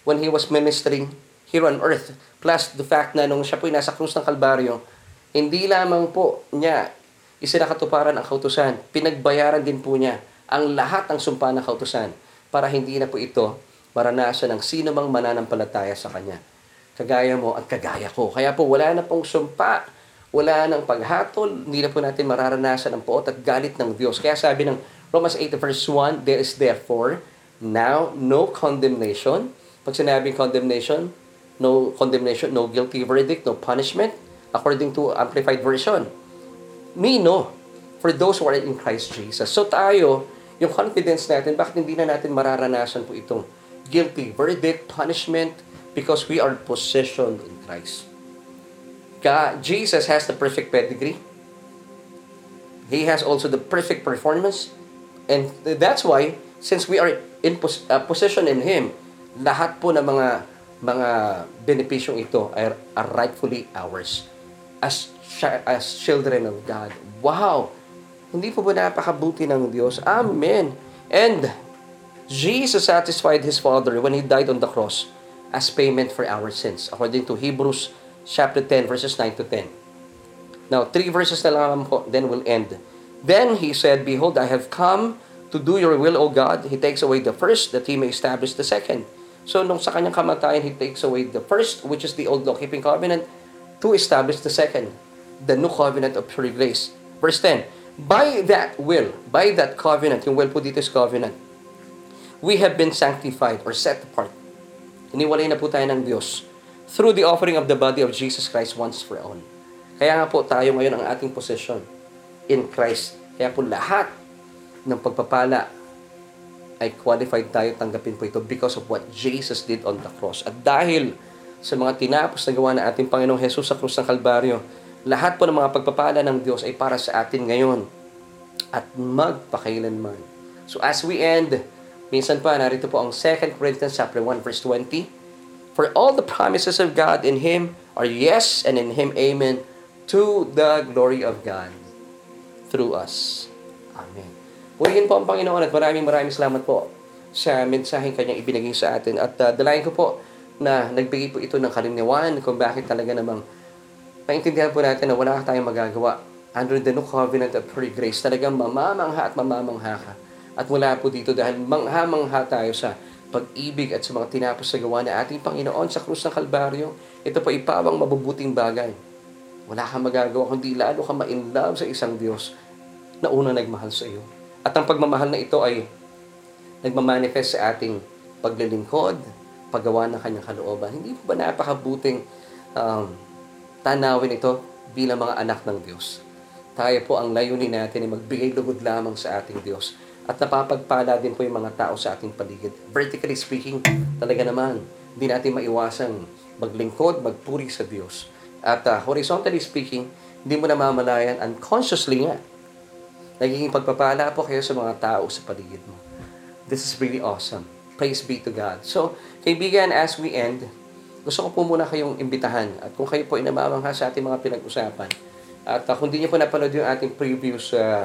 when he was ministering here on earth. Plus, the fact na nung siya po nasa krus ng Kalbaryo, hindi lamang po niya isinakatuparan ang kautusan, pinagbayaran din po niya ang lahat ng sumpa ng kautusan para hindi na po ito maranasan ng sino mang mananampalataya sa Kanya. Kagaya mo at kagaya ko. Kaya po wala na pong sumpa, wala nang paghatol, hindi na po natin mararanasan ang poot at galit ng Diyos. Kaya sabi ng Romans 8 verse 1, There is therefore now no condemnation. Pag sinabing condemnation, no condemnation, no guilty verdict, no punishment, according to Amplified Version. Me, no. For those who are in Christ Jesus. So tayo, yung confidence natin, bakit hindi na natin mararanasan po itong guilty verdict, punishment, because we are positioned in Christ. God, Jesus has the perfect pedigree. He has also the perfect performance. And that's why, since we are in pos- uh, position in Him, lahat po ng mga mga benepisyong ito are, are rightfully ours as as children of God. Wow! Hindi po ba napakabuti ng Diyos? Amen! And Jesus satisfied His Father when He died on the cross as payment for our sins, according to Hebrews chapter 10, verses 9 to 10. Now, three verses na lang po, then we'll end. Then he said, Behold, I have come to do your will, O God. He takes away the first, that he may establish the second. So, nung sa kanyang kamatayan, he takes away the first, which is the old law-keeping covenant, to establish the second, the new covenant of pure grace. Verse 10, By that will, by that covenant, yung will po dito is covenant, we have been sanctified or set apart. Iniwalay na po tayo ng Diyos through the offering of the body of Jesus Christ once for all. Kaya nga po tayo ngayon ang ating possession in Christ. Kaya po lahat ng pagpapala ay qualified tayo tanggapin po ito because of what Jesus did on the cross. At dahil sa mga tinapos na gawa na ating Panginoong Jesus sa krus ng Kalbaryo, lahat po ng mga pagpapala ng Diyos ay para sa atin ngayon at magpakailanman. So as we end, minsan pa, narito po ang 2 Corinthians chapter 1 verse 20. For all the promises of God in Him are yes and in Him amen to the glory of God through us. Amen. Purihin po ang Panginoon at maraming maraming salamat po sa mensaheng kanyang ibinigay sa atin. At uh, dalayan ko po na nagbigay po ito ng kaliniwan kung bakit talaga namang maintindihan po natin na wala tayong magagawa. Under the new covenant of free grace, talagang mamamangha at mamamangha ka. At mula po dito dahil mangha-mangha tayo sa pag-ibig at sa mga tinapos sa gawa na ating Panginoon sa krus ng Kalbaryo, ito po ipawang mabubuting bagay. Wala kang magagawa kundi lalo ka ma-inlove sa isang Diyos na unang nagmahal sa iyo. At ang pagmamahal na ito ay nagmamanifest sa ating paglilingkod, paggawa ng kanyang kalooban. Hindi ba napakabuting um, tanawin ito bilang mga anak ng Diyos? Tayo po ang layunin natin ay magbigay lugod lamang sa ating Diyos. At napapagpala din po yung mga tao sa ating paligid. Vertically speaking, talaga naman, hindi natin maiwasang maglingkod, magpuri sa Diyos. At uh, horizontally speaking, hindi mo namamalayan unconsciously nga. Nagiging pagpapala po kayo sa mga tao sa paligid mo. This is really awesome. Praise be to God. So, kaibigan, as we end, gusto ko po muna kayong imbitahan. At kung kayo po ay namamangha sa ating mga pinag-usapan, at uh, kung di niyo po napanood yung ating previous uh,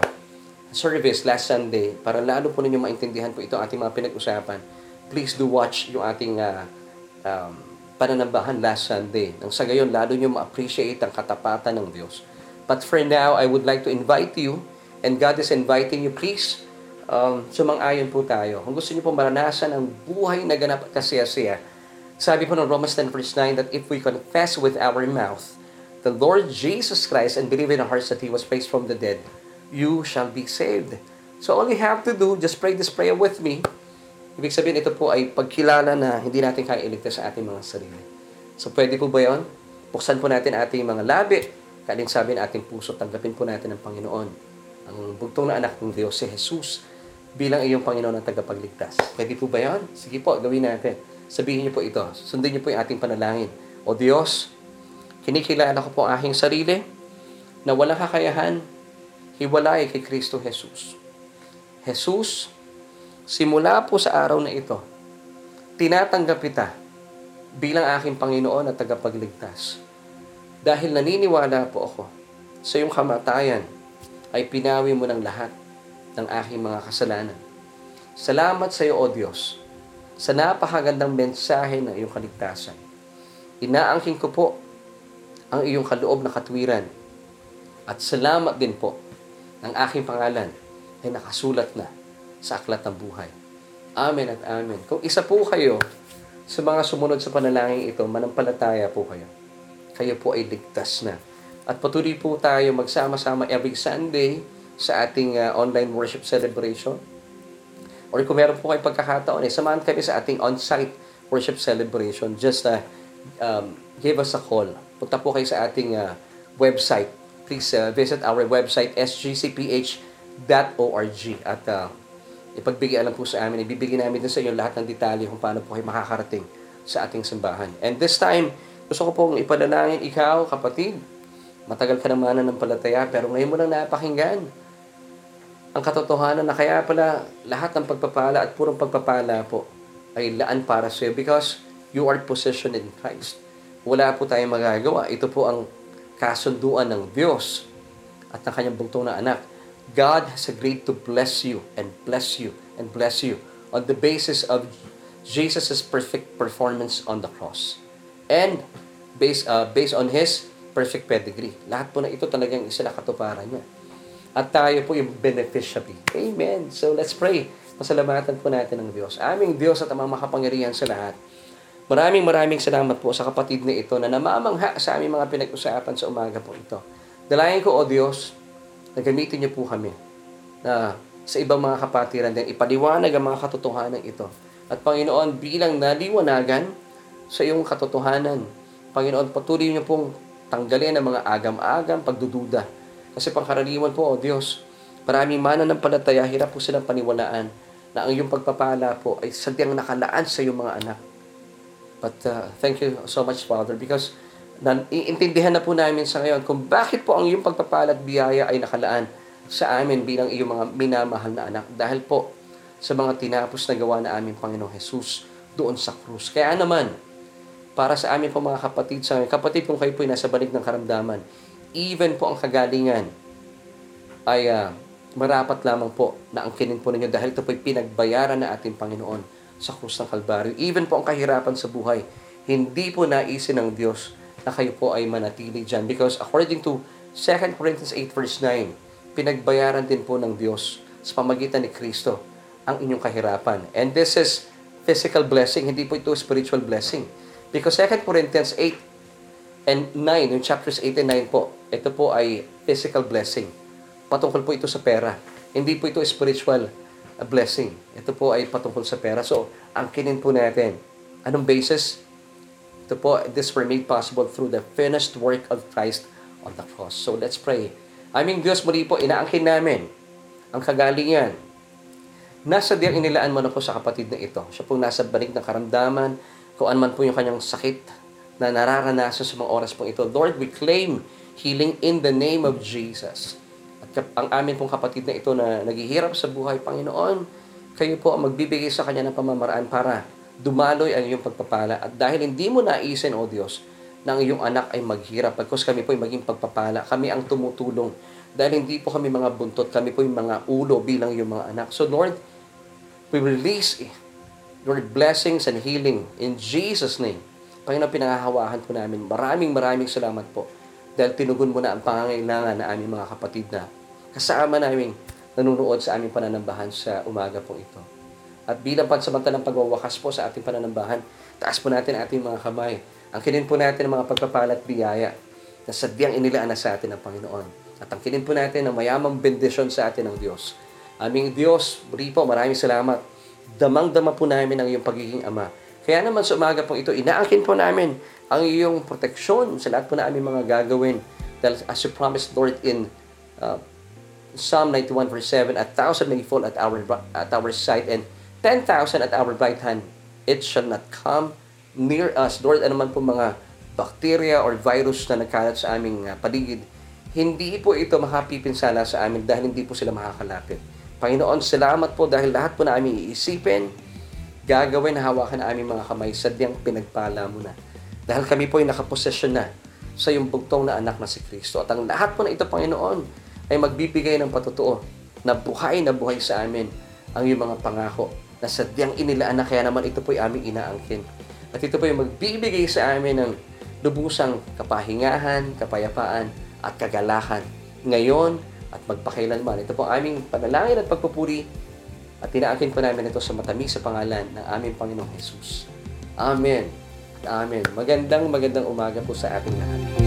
service last Sunday, para lalo po ninyo maintindihan po ito ating mga pinag-usapan, please do watch yung ating uh, um, pananambahan last Sunday. Nang sa gayon, lalo nyo ma-appreciate ang katapatan ng Diyos. But for now, I would like to invite you, and God is inviting you, please, um, sumang-ayon po tayo. Kung gusto niyo po maranasan ang buhay na ganap at kasaya-saya, sabi po ng Romans 10 verse 9 that if we confess with our mouth the Lord Jesus Christ and believe in our hearts that He was raised from the dead, you shall be saved. So all you have to do, just pray this prayer with me. Ibig sabihin, ito po ay pagkilala na hindi natin kaya iligtas sa ating mga sarili. So pwede po ba yon? Buksan po natin ating mga labi, kalin sabi ng ating puso, tanggapin po natin ang Panginoon. Ang bugtong na anak ng Diyos, si Jesus, bilang iyong Panginoon ng tagapagligtas. Pwede po ba yon? Sige po, gawin natin. Sabihin niyo po ito. Sundin niyo po yung ating panalangin. O Diyos, kinikilala ko po ang aking sarili na walang kakayahan, hiwalay kay Kristo Jesus. Jesus, simula po sa araw na ito, tinatanggap kita bilang aking Panginoon at tagapagligtas. Dahil naniniwala po ako sa iyong kamatayan ay pinawi mo ng lahat ng aking mga kasalanan. Salamat sa iyo, O Diyos, sa napakagandang mensahe ng iyong kaligtasan. Inaangking ko po ang iyong kaloob na katwiran at salamat din po ng aking pangalan ay nakasulat na sa aklat ng buhay. Amen at amen. Kung isa po kayo sa mga sumunod sa panalangin ito, manampalataya po kayo. Kayo po ay ligtas na. At patuloy po tayo magsama-sama every Sunday sa ating uh, online worship celebration or kung meron po kayo pagkakataon, eh, samahan kami sa ating on-site worship celebration. Just uh, um, give us a call. Punta po kayo sa ating uh, website. Please uh, visit our website, sgcph.org. At uh, ipagbigay alam po sa amin, ibibigay namin din sa inyo lahat ng detalye kung paano po kayo makakarating sa ating simbahan. And this time, gusto ko pong ipadalangin ikaw, kapatid. Matagal ka naman ng palataya, pero ngayon mo lang napakinggan ang katotohanan na kaya pala lahat ng pagpapala at purong pagpapala po ay laan para sa iyo because you are positioned in Christ. Wala po tayong magagawa. Ito po ang kasunduan ng Diyos at ng kanyang bugtong na anak. God has agreed to bless you and bless you and bless you on the basis of Jesus' perfect performance on the cross. And based, uh, based on His perfect pedigree. Lahat po na ito talagang isa na katuparan niya at tayo po yung beneficiary. Amen. So let's pray. Pasalamatan po natin ng Diyos. Aming Diyos at amang makapangyarihan sa lahat. Maraming maraming salamat po sa kapatid na ito na namamangha sa aming mga pinag-usapan sa umaga po ito. Dalayan ko, O Diyos, na gamitin niyo po kami na sa ibang mga kapatiran din, ipaliwanag ang mga katotohanan ito. At Panginoon, bilang naliwanagan sa iyong katotohanan, Panginoon, patuloy niyo pong tanggalin ang mga agam-agam, pagdududa kasi pangkaraniwan po, O oh Diyos, maraming mana ng palataya, hirap po silang paniwalaan na ang iyong pagpapala po ay sadyang nakalaan sa iyong mga anak. But uh, thank you so much, Father, because nan iintindihan na po namin sa ngayon kung bakit po ang iyong pagpapala at biyaya ay nakalaan sa amin bilang iyong mga minamahal na anak. Dahil po sa mga tinapos na gawa na aming Panginoong Jesus doon sa krus. Kaya naman, para sa amin po mga kapatid sa amin, kapatid kung kayo po ay nasa balik ng karamdaman, even po ang kagalingan ay uh, marapat lamang po na angkinin po ninyo dahil ito po ay pinagbayaran na ating Panginoon sa krus ng Kalbaryo. Even po ang kahirapan sa buhay, hindi po naisin ng Diyos na kayo po ay manatili dyan. Because according to 2 Corinthians 8 verse 9, pinagbayaran din po ng Diyos sa pamagitan ni Kristo ang inyong kahirapan. And this is physical blessing, hindi po ito spiritual blessing. Because 2 Corinthians 8 and 9, yung chapters 8 and 9 po, ito po ay physical blessing. Patungkol po ito sa pera. Hindi po ito spiritual blessing. Ito po ay patungkol sa pera. So, ang kinin po natin, anong basis? Ito po, this were made possible through the finished work of Christ on the cross. So, let's pray. Aming Diyos, muli po, inaangkin namin ang kagalingan. Nasa diyang inilaan mo na po sa kapatid na ito. Siya po nasa balik ng karamdaman, kung man po yung kanyang sakit na nararanasan sa mga oras po ito. Lord, we claim healing in the name of Jesus. At ang amin pong kapatid na ito na naghihirap sa buhay, Panginoon, kayo po ang magbibigay sa kanya ng pamamaraan para dumaloy ang iyong pagpapala. At dahil hindi mo naisin, O Diyos, na ang iyong anak ay maghirap, pagkos kami po ay maging pagpapala, kami ang tumutulong. Dahil hindi po kami mga buntot, kami po yung mga ulo bilang yung mga anak. So Lord, we release eh, Lord, blessings and healing in Jesus' name. Panginoon, pinangahawahan po namin. Maraming maraming salamat po. Dahil tinugon mo na ang pangangailangan na aming mga kapatid na kasama namin nanonood sa aming pananambahan sa umaga po ito. At bilang pansamantalang pagwawakas po sa ating pananambahan, taas po natin ating mga kamay. Angkinin po natin ang mga pagpapalat biyaya na sadyang inilaan na sa atin ng Panginoon. At angkinin po natin ang mayamang bendisyon sa atin ng Diyos. Aming Diyos, muli po, maraming salamat. Damang-dama po namin ang iyong pagiging Ama. Kaya naman sa umaga pong ito, inaangkin po namin ang iyong proteksyon sa lahat po na aming mga gagawin. Dahil as you promised, Lord, in uh, Psalm 91 verse 7, A thousand may fall at our, at our side and 10,000 at our right hand. It shall not come near us. Lord, ano man po mga bacteria or virus na nagkalat sa aming uh, paligid, hindi po ito makapipinsala sa amin dahil hindi po sila makakalapit. Panginoon, salamat po dahil lahat po na aming iisipin, gagawin na hawakan na aming mga kamay, sadyang pinagpala mo na. Dahil kami po ay nakaposesyon na sa iyong bugtong na anak na si Kristo. At ang lahat po na ito, Panginoon, ay magbibigay ng patutuo na buhay na buhay sa amin ang iyong mga pangako na sadyang inilaan na kaya naman ito po ay aming inaangkin. At ito po ay magbibigay sa amin ng lubusang kapahingahan, kapayapaan, at kagalakan ngayon at magpakailanman. Ito po ang aming panalangin at pagpupuri at tinaakin po namin ito sa matamis sa pangalan ng aming Panginoong Jesus. Amen. Amen. Magandang magandang umaga po sa ating lahat.